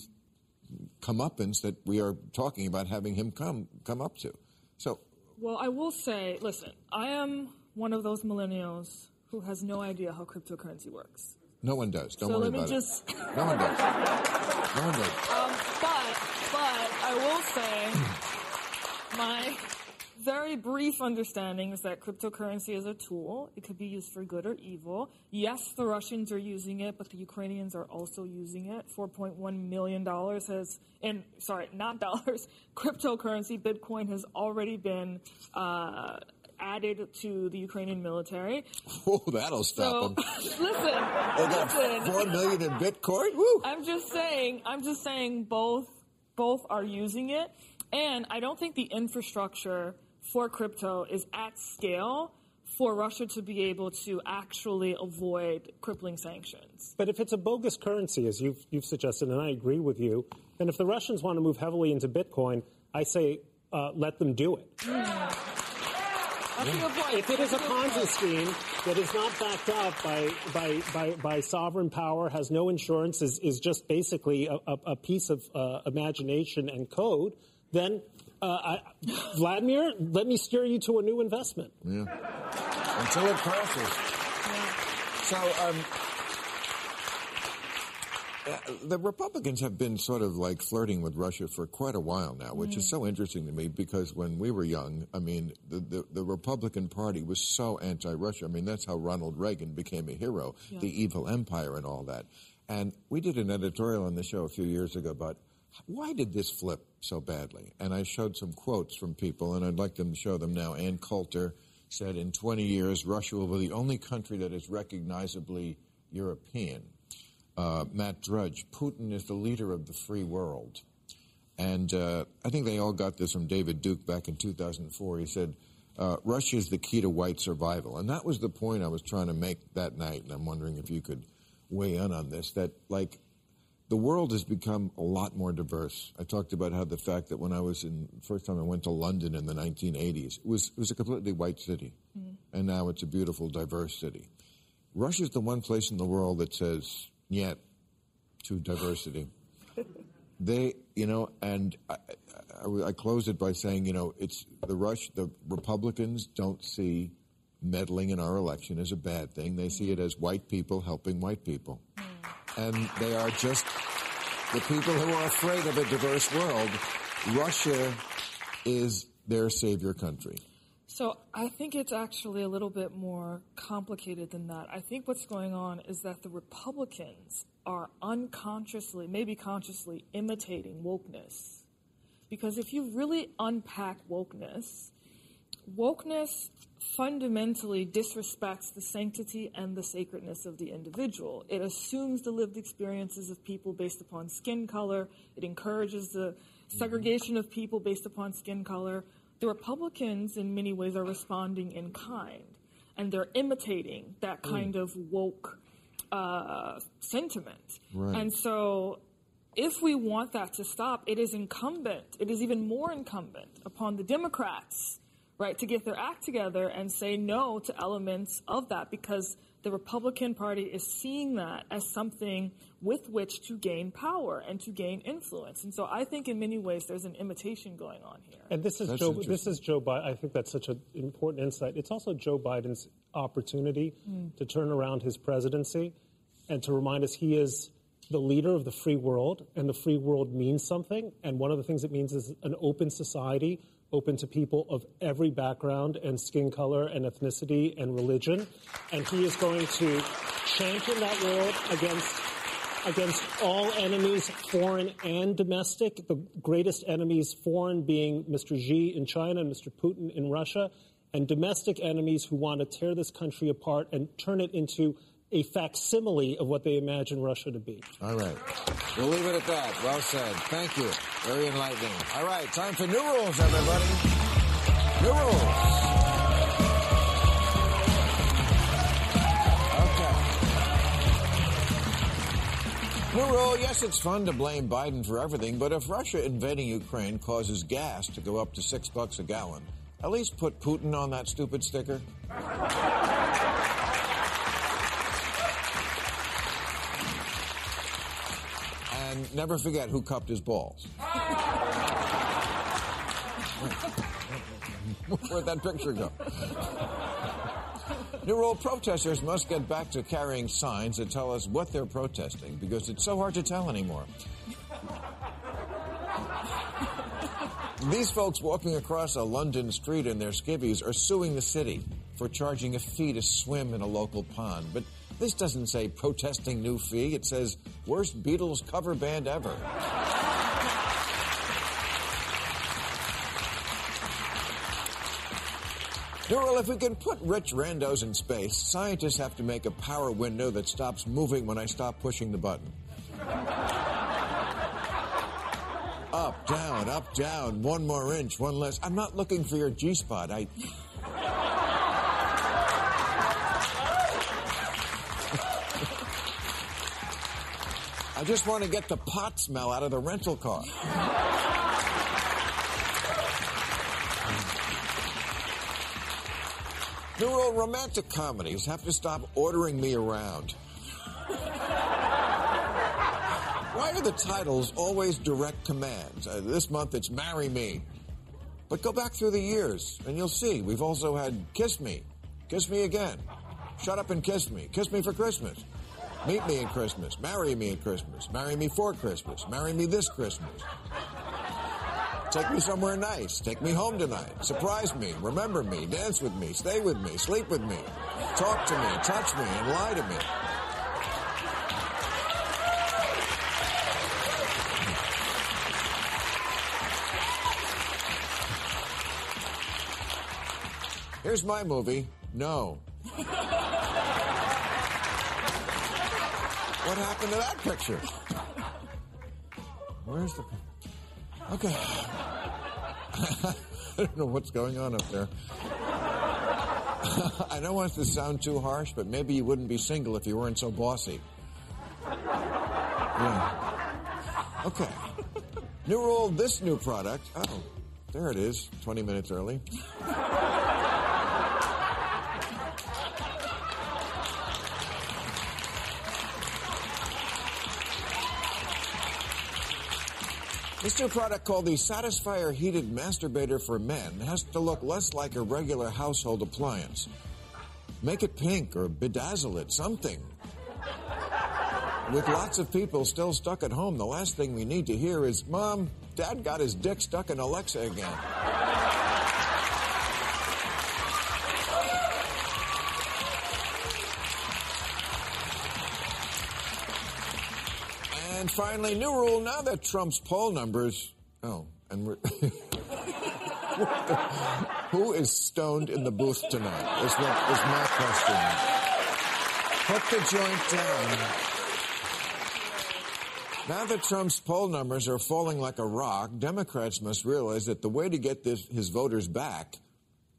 comeuppance that we are talking about having him come come up to. So, well, I will say, listen, I am one of those millennials who has no idea how cryptocurrency works. No one does. Don't so worry let me about just... it. No one does. No one does. Um, but, but I will say, my very brief understanding is that cryptocurrency is a tool. It could be used for good or evil. Yes, the Russians are using it, but the Ukrainians are also using it. $4.1 million has, and sorry, not dollars, cryptocurrency, Bitcoin has already been, uh, added to the Ukrainian military. Oh, that'll stop so, them. listen, listen. four million in Bitcoin. Woo. I'm just saying. I'm just saying both both are using it, and I don't think the infrastructure for crypto is at scale for Russia to be able to actually avoid crippling sanctions. But if it's a bogus currency, as you've, you've suggested, and I agree with you, and if the Russians want to move heavily into Bitcoin, I say uh, let them do it. If it is a Ponzi scheme that is not backed up by, by, by, by sovereign power, has no insurance, is, is just basically a, a, a piece of uh, imagination and code, then uh, I, Vladimir, let me steer you to a new investment. Yeah. Until it crashes. Yeah. So, um, the Republicans have been sort of like flirting with Russia for quite a while now, which mm. is so interesting to me because when we were young, I mean, the, the, the Republican Party was so anti Russia. I mean, that's how Ronald Reagan became a hero, yeah. the evil empire and all that. And we did an editorial on the show a few years ago about why did this flip so badly? And I showed some quotes from people, and I'd like them to show them now. Ann Coulter said, In 20 years, Russia will be the only country that is recognizably European uh, Matt Drudge, Putin is the leader of the free world. And uh, I think they all got this from David Duke back in 2004. He said, uh, Russia is the key to white survival. And that was the point I was trying to make that night. And I'm wondering if you could weigh in on this that, like, the world has become a lot more diverse. I talked about how the fact that when I was in, first time I went to London in the 1980s, it was, it was a completely white city. Mm. And now it's a beautiful, diverse city. Russia is the one place in the world that says, yet to diversity. they, you know, and I, I, I close it by saying, you know, it's the rush. The Republicans don't see meddling in our election as a bad thing. They see it as white people helping white people, and they are just the people who are afraid of a diverse world. Russia is their savior country. So I think it's actually a little bit more complicated than that. I think what's going on is that the Republicans are unconsciously, maybe consciously, imitating wokeness. Because if you really unpack wokeness, wokeness fundamentally disrespects the sanctity and the sacredness of the individual. It assumes the lived experiences of people based upon skin color. It encourages the segregation of people based upon skin color the Republicans, in many ways, are responding in kind, and they're imitating that mm. kind mm. of woke uh, sentiment. Right. And so, if we want that to stop, it is incumbent, it is even more incumbent upon the Democrats, right, to get their act together and say no to elements of that because the Republican Party is seeing that as something with which to gain power and to gain influence. And so I think in many ways there's an imitation going on here. And this is that's Joe this is Joe Biden. I think that's such an important insight. It's also Joe Biden's opportunity mm. to turn around his presidency and to remind us he is the leader of the free world and the free world means something and one of the things it means is an open society open to people of every background and skin color and ethnicity and religion. And he is going to champion that world against against all enemies, foreign and domestic. The greatest enemies, foreign being Mr. Xi in China and Mr. Putin in Russia, and domestic enemies who want to tear this country apart and turn it into a facsimile of what they imagine Russia to be. All right. We'll leave it at that. Well said. Thank you. Very enlightening. All right. Time for new rules, everybody. New rules. Okay. New rule, yes, it's fun to blame Biden for everything, but if Russia invading Ukraine causes gas to go up to six bucks a gallon, at least put Putin on that stupid sticker. And never forget who cupped his balls. Where'd that picture go? New rule protesters must get back to carrying signs that tell us what they're protesting because it's so hard to tell anymore. These folks walking across a London street in their skivvies are suing the city for charging a fee to swim in a local pond. But this doesn't say protesting new fee. It says worst Beatles cover band ever. Neural, if we can put rich randos in space, scientists have to make a power window that stops moving when I stop pushing the button. up, down, up, down, one more inch, one less. I'm not looking for your G spot. I. I just want to get the pot smell out of the rental car. New rule romantic comedies have to stop ordering me around. Why are the titles always direct commands? Uh, this month it's Marry Me. But go back through the years and you'll see we've also had Kiss Me, Kiss Me Again, Shut Up and Kiss Me, Kiss Me for Christmas, Meet Me at Christmas, Marry Me at Christmas, Marry Me for Christmas, Marry Me this Christmas. Take me somewhere nice. Take me home tonight. Surprise me. Remember me. Dance with me. Stay with me. Sleep with me. Talk to me. Touch me. And lie to me. Here's my movie. No. what happened to that picture? Where's the. Okay. I don't know what's going on up there. I don't want to sound too harsh, but maybe you wouldn't be single if you weren't so bossy. Yeah. Okay. New rule this new product. Oh, there it is, 20 minutes early. This new product called the Satisfier Heated Masturbator for Men has to look less like a regular household appliance. Make it pink or bedazzle it, something. With lots of people still stuck at home, the last thing we need to hear is, Mom, Dad got his dick stuck in Alexa again. And finally, new rule now that Trump's poll numbers. Oh, and we're. Who is stoned in the booth tonight? Is, what, is my question. Put the joint down. Now that Trump's poll numbers are falling like a rock, Democrats must realize that the way to get this, his voters back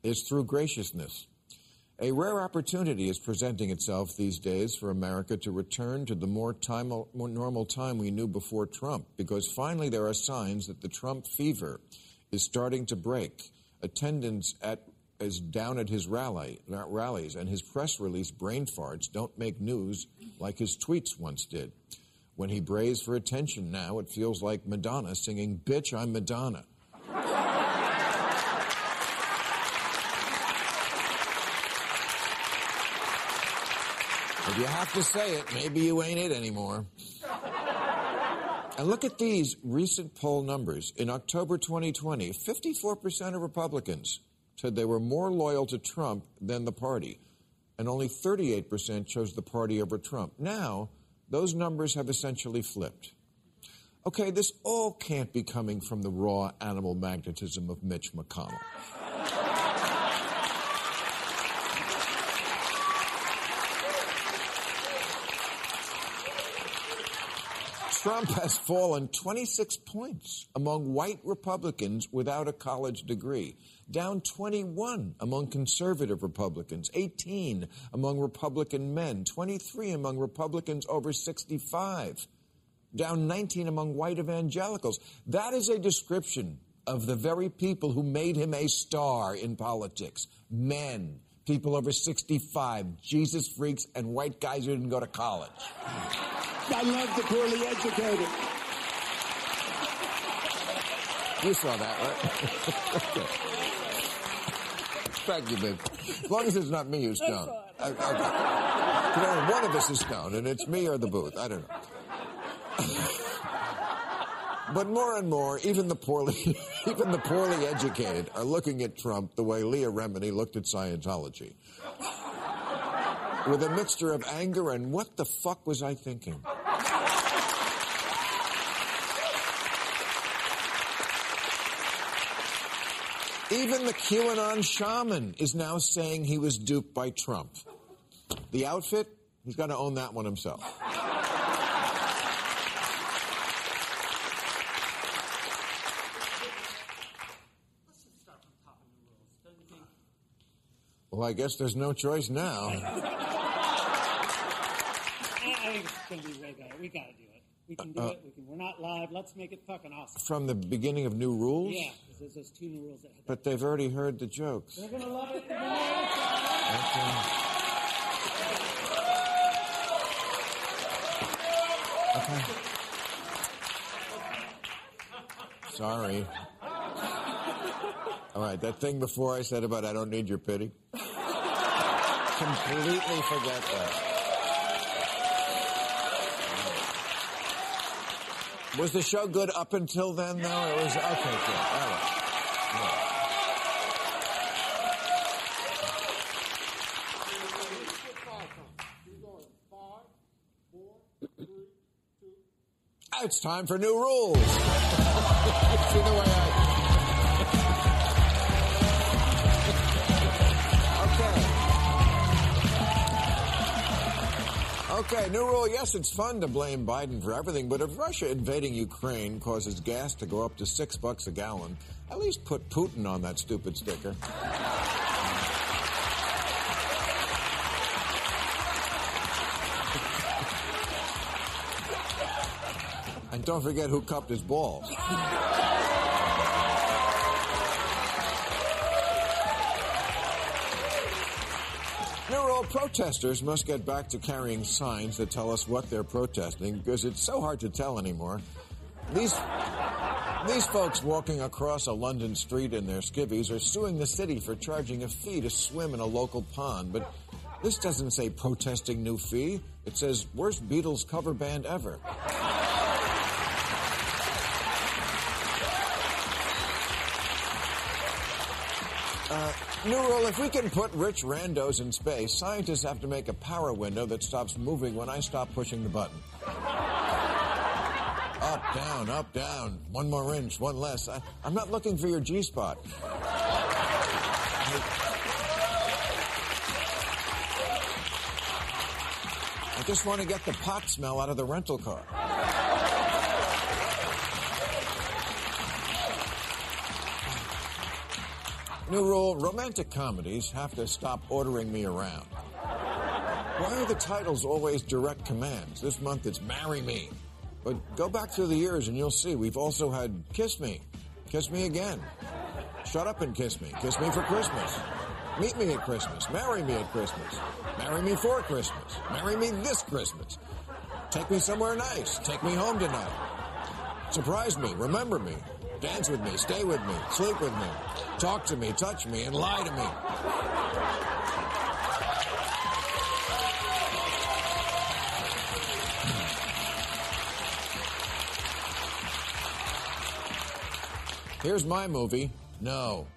is through graciousness. A rare opportunity is presenting itself these days for America to return to the more, time, more normal time we knew before Trump, because finally there are signs that the Trump fever is starting to break. Attendance at is down at his rally, rallies, and his press release brain farts don't make news like his tweets once did. When he brays for attention now, it feels like Madonna singing, Bitch, I'm Madonna. If you have to say it, maybe you ain't it anymore. And look at these recent poll numbers. In October 2020, 54% of Republicans said they were more loyal to Trump than the party, and only 38% chose the party over Trump. Now, those numbers have essentially flipped. Okay, this all can't be coming from the raw animal magnetism of Mitch McConnell. Trump has fallen 26 points among white Republicans without a college degree, down 21 among conservative Republicans, 18 among Republican men, 23 among Republicans over 65, down 19 among white evangelicals. That is a description of the very people who made him a star in politics men, people over 65, Jesus freaks, and white guys who didn't go to college. I love the poorly educated. You saw that, right? Thank you, babe. As long as it's not me who's stoned. I, okay. One of us is stoned, and it's me or the booth. I don't know. but more and more, even the poorly, even the poorly educated are looking at Trump the way Leah Remini looked at Scientology, with a mixture of anger and what the fuck was I thinking? Even the QAnon shaman is now saying he was duped by Trump. The outfit, he's got to own that one himself. Well, I guess there's no choice now. I, think it's going to be. We got to do it. We can do Uh, it. We can. We're not live. Let's make it fucking awesome. From the beginning of New Rules? Yeah, there's those two new rules that But they've already heard the jokes. they're going to love it. They're gonna love it. Okay. Sorry. All right, that thing before I said about I don't need your pity. Completely forget that. Was the show good up until then, though? It was okay. Good. All right. Now It's time for new rules. See the way I. Okay. New rule. Yes, it's fun to blame Biden for everything, but if Russia invading Ukraine causes gas to go up to six bucks a gallon, at least put Putin on that stupid sticker. And don't forget who cupped his balls. Protesters must get back to carrying signs that tell us what they're protesting because it's so hard to tell anymore. These, these folks walking across a London street in their skivvies are suing the city for charging a fee to swim in a local pond, but this doesn't say protesting new fee. It says worst Beatles cover band ever. Uh, new rule, if we can put rich randos in space, scientists have to make a power window that stops moving when I stop pushing the button. Up, down, up, down. One more inch, one less. I, I'm not looking for your G spot. I just want to get the pot smell out of the rental car. New rule romantic comedies have to stop ordering me around. Why are the titles always direct commands? This month it's Marry Me. But go back through the years and you'll see we've also had Kiss Me, Kiss Me Again, Shut Up and Kiss Me, Kiss Me for Christmas, Meet Me at Christmas, Marry Me at Christmas, Marry Me for Christmas, Marry Me this Christmas, Take Me Somewhere Nice, Take Me Home Tonight, Surprise Me, Remember Me, Dance with me, stay with me, sleep with me, talk to me, touch me, and lie to me. Here's my movie. No.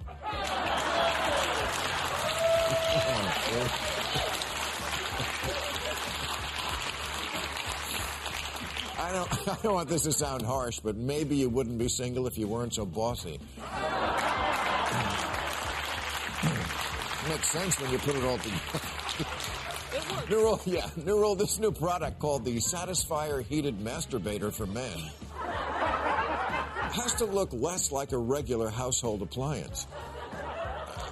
I don't, I don't want this to sound harsh, but maybe you wouldn't be single if you weren't so bossy. Makes sense when you put it all together. new yeah, new rule. This new product called the Satisfier Heated Masturbator for Men has to look less like a regular household appliance.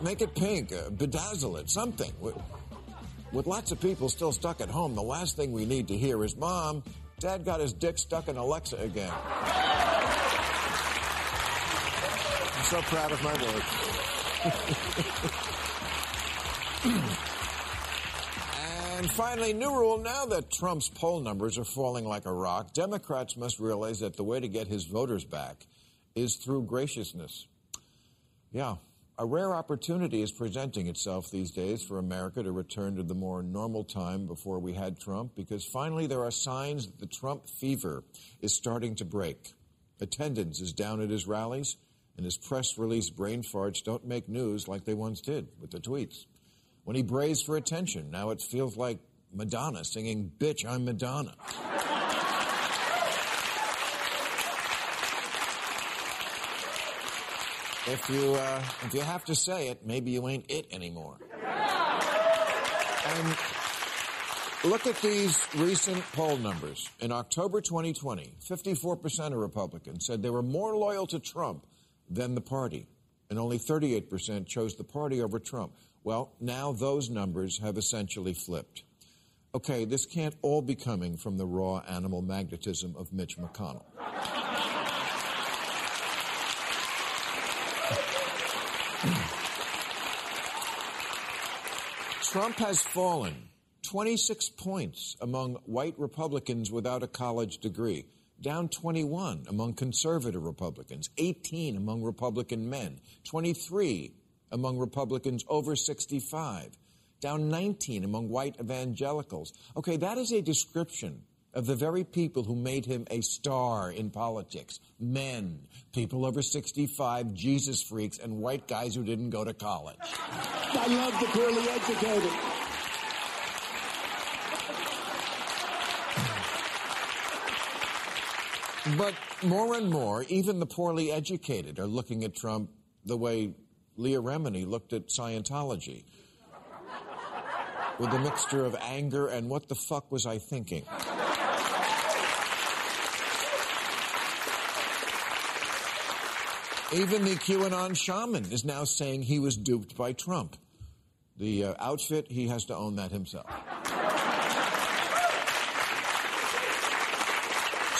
Make it pink, uh, bedazzle it, something. With, with lots of people still stuck at home, the last thing we need to hear is, Mom, Dad got his dick stuck in Alexa again. I'm so proud of my work. And finally, new rule now that Trump's poll numbers are falling like a rock, Democrats must realize that the way to get his voters back is through graciousness. Yeah, a rare opportunity is presenting itself these days for America to return to the more normal time before we had Trump because finally there are signs that the Trump fever is starting to break. Attendance is down at his rallies, and his press release brain farts don't make news like they once did with the tweets. When he brays for attention, now it feels like Madonna singing, Bitch, I'm Madonna. if you uh, if you have to say it, maybe you ain't it anymore. And look at these recent poll numbers. In October 2020, 54% of Republicans said they were more loyal to Trump than the party, and only 38% chose the party over Trump. Well, now those numbers have essentially flipped. Okay, this can't all be coming from the raw animal magnetism of Mitch McConnell. Trump has fallen 26 points among white Republicans without a college degree, down 21 among conservative Republicans, 18 among Republican men, 23 among Republicans over 65, down 19 among white evangelicals. Okay, that is a description of the very people who made him a star in politics men, people over 65, Jesus freaks, and white guys who didn't go to college. I love the poorly educated. But more and more, even the poorly educated are looking at Trump the way Leah Remini looked at Scientology with a mixture of anger and what the fuck was I thinking? Even the QAnon shaman is now saying he was duped by Trump. The uh, outfit, he has to own that himself.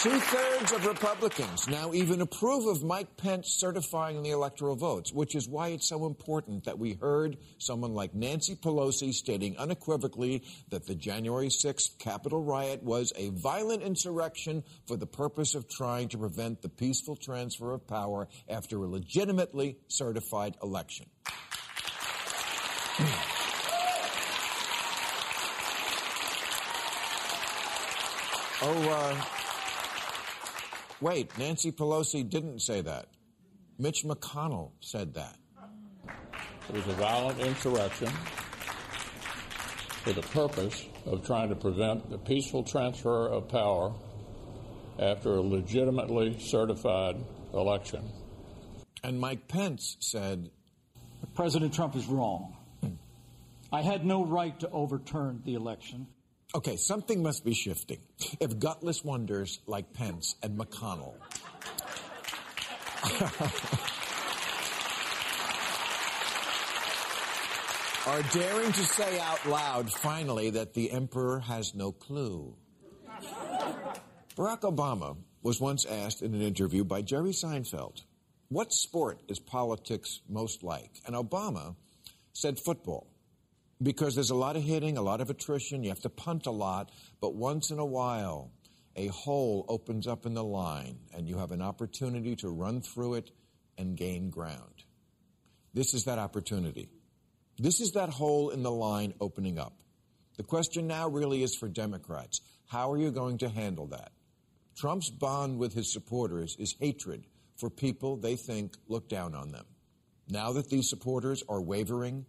Two thirds of Republicans now even approve of Mike Pence certifying the electoral votes, which is why it's so important that we heard someone like Nancy Pelosi stating unequivocally that the January 6th Capitol riot was a violent insurrection for the purpose of trying to prevent the peaceful transfer of power after a legitimately certified election. oh, uh, Wait, Nancy Pelosi didn't say that. Mitch McConnell said that. It was a violent insurrection for the purpose of trying to prevent the peaceful transfer of power after a legitimately certified election. And Mike Pence said President Trump is wrong. Hmm. I had no right to overturn the election. Okay, something must be shifting. If gutless wonders like Pence and McConnell are daring to say out loud, finally, that the emperor has no clue. Barack Obama was once asked in an interview by Jerry Seinfeld, What sport is politics most like? And Obama said football because there's a lot of hitting, a lot of attrition. You have to punt a lot, but once in a while, a hole opens up in the line, and you have an opportunity to run through it and gain ground. This is that opportunity. This is that hole in the line opening up. The question now really is for Democrats how are you going to handle that? Trump's bond with his supporters is hatred for people they think look down on them. Now that these supporters are wavering,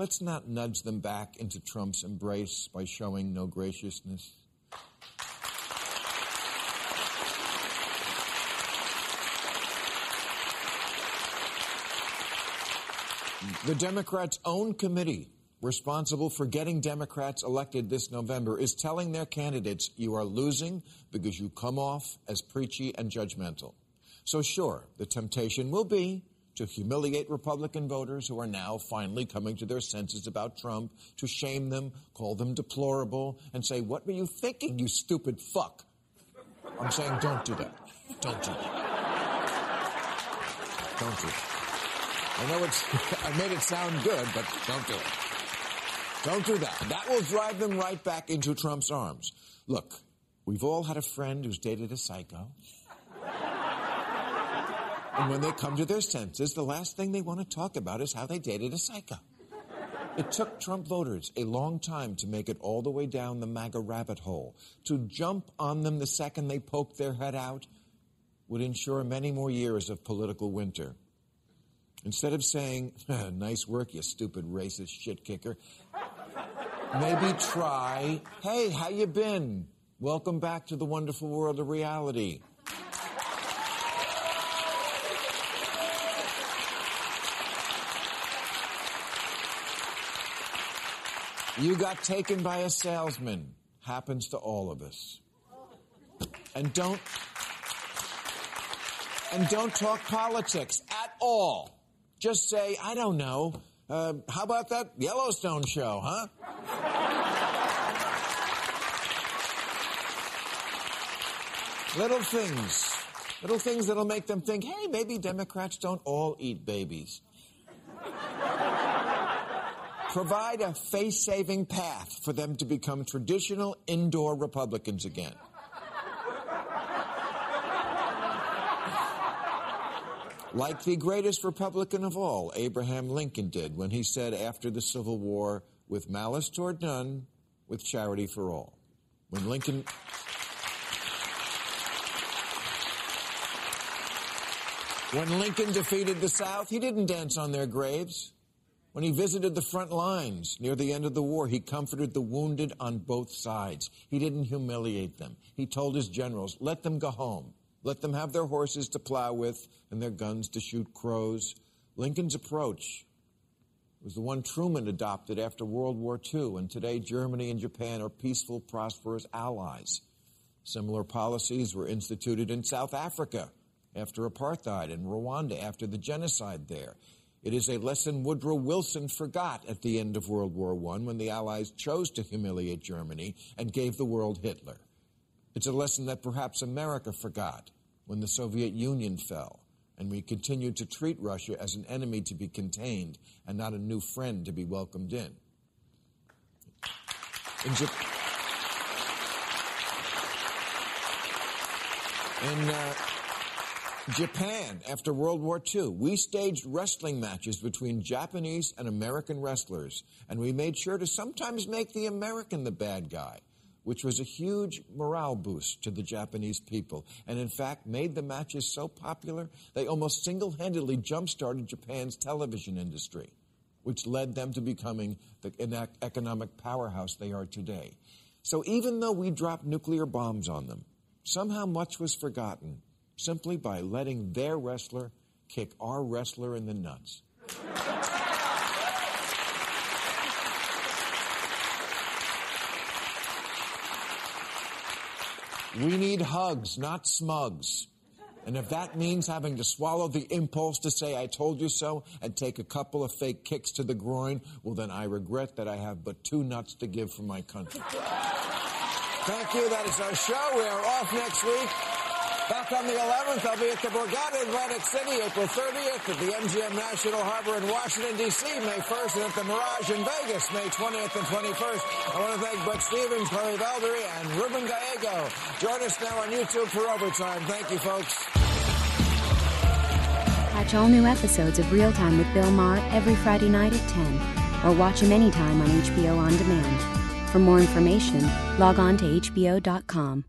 Let's not nudge them back into Trump's embrace by showing no graciousness. The Democrats' own committee responsible for getting Democrats elected this November is telling their candidates you are losing because you come off as preachy and judgmental. So, sure, the temptation will be to humiliate Republican voters who are now finally coming to their senses about Trump, to shame them, call them deplorable, and say, What were you thinking, you stupid fuck? I'm saying don't do that. Don't do that. Don't do that. I know it's, I made it sound good, but don't do it. Don't do that. That will drive them right back into Trump's arms. Look, we've all had a friend who's dated a psycho. And when they come to their senses, the last thing they want to talk about is how they dated a psycho. It took Trump voters a long time to make it all the way down the MAGA rabbit hole. To jump on them the second they poked their head out would ensure many more years of political winter. Instead of saying, nice work, you stupid racist shit kicker, maybe try, hey, how you been? Welcome back to the wonderful world of reality. You got taken by a salesman. Happens to all of us. And don't and don't talk politics at all. Just say, I don't know. Uh, how about that Yellowstone show, huh? little things. Little things that'll make them think, hey, maybe Democrats don't all eat babies. Provide a face saving path for them to become traditional indoor Republicans again. like the greatest Republican of all, Abraham Lincoln did when he said after the Civil War, with malice toward none, with charity for all. When Lincoln. When Lincoln defeated the South, he didn't dance on their graves. When he visited the front lines near the end of the war, he comforted the wounded on both sides. He didn't humiliate them. He told his generals, let them go home. Let them have their horses to plow with and their guns to shoot crows. Lincoln's approach was the one Truman adopted after World War II, and today Germany and Japan are peaceful, prosperous allies. Similar policies were instituted in South Africa after apartheid and Rwanda after the genocide there. It is a lesson Woodrow Wilson forgot at the end of World War I when the Allies chose to humiliate Germany and gave the world Hitler. It's a lesson that perhaps America forgot when the Soviet Union fell and we continued to treat Russia as an enemy to be contained and not a new friend to be welcomed in. In, Japan, in uh, Japan, after World War II, we staged wrestling matches between Japanese and American wrestlers, and we made sure to sometimes make the American the bad guy, which was a huge morale boost to the Japanese people, and in fact made the matches so popular they almost single handedly jump started Japan's television industry, which led them to becoming the economic powerhouse they are today. So even though we dropped nuclear bombs on them, somehow much was forgotten simply by letting their wrestler kick our wrestler in the nuts. We need hugs, not smugs. And if that means having to swallow the impulse to say, I told you so, and take a couple of fake kicks to the groin, well, then I regret that I have but two nuts to give for my country. Thank you. That is our show. We are off next week. Back on the 11th, I'll be at the Borgata Atlantic City, April 30th, at the MGM National Harbor in Washington, D.C., May 1st, and at the Mirage in Vegas, May 20th and 21st. I want to thank Bret Stephens, Chloe Valdary, and Ruben Gallego. Join us now on YouTube for overtime. Thank you, folks. Catch all new episodes of Real Time with Bill Maher every Friday night at 10, or watch him anytime on HBO On Demand. For more information, log on to HBO.com.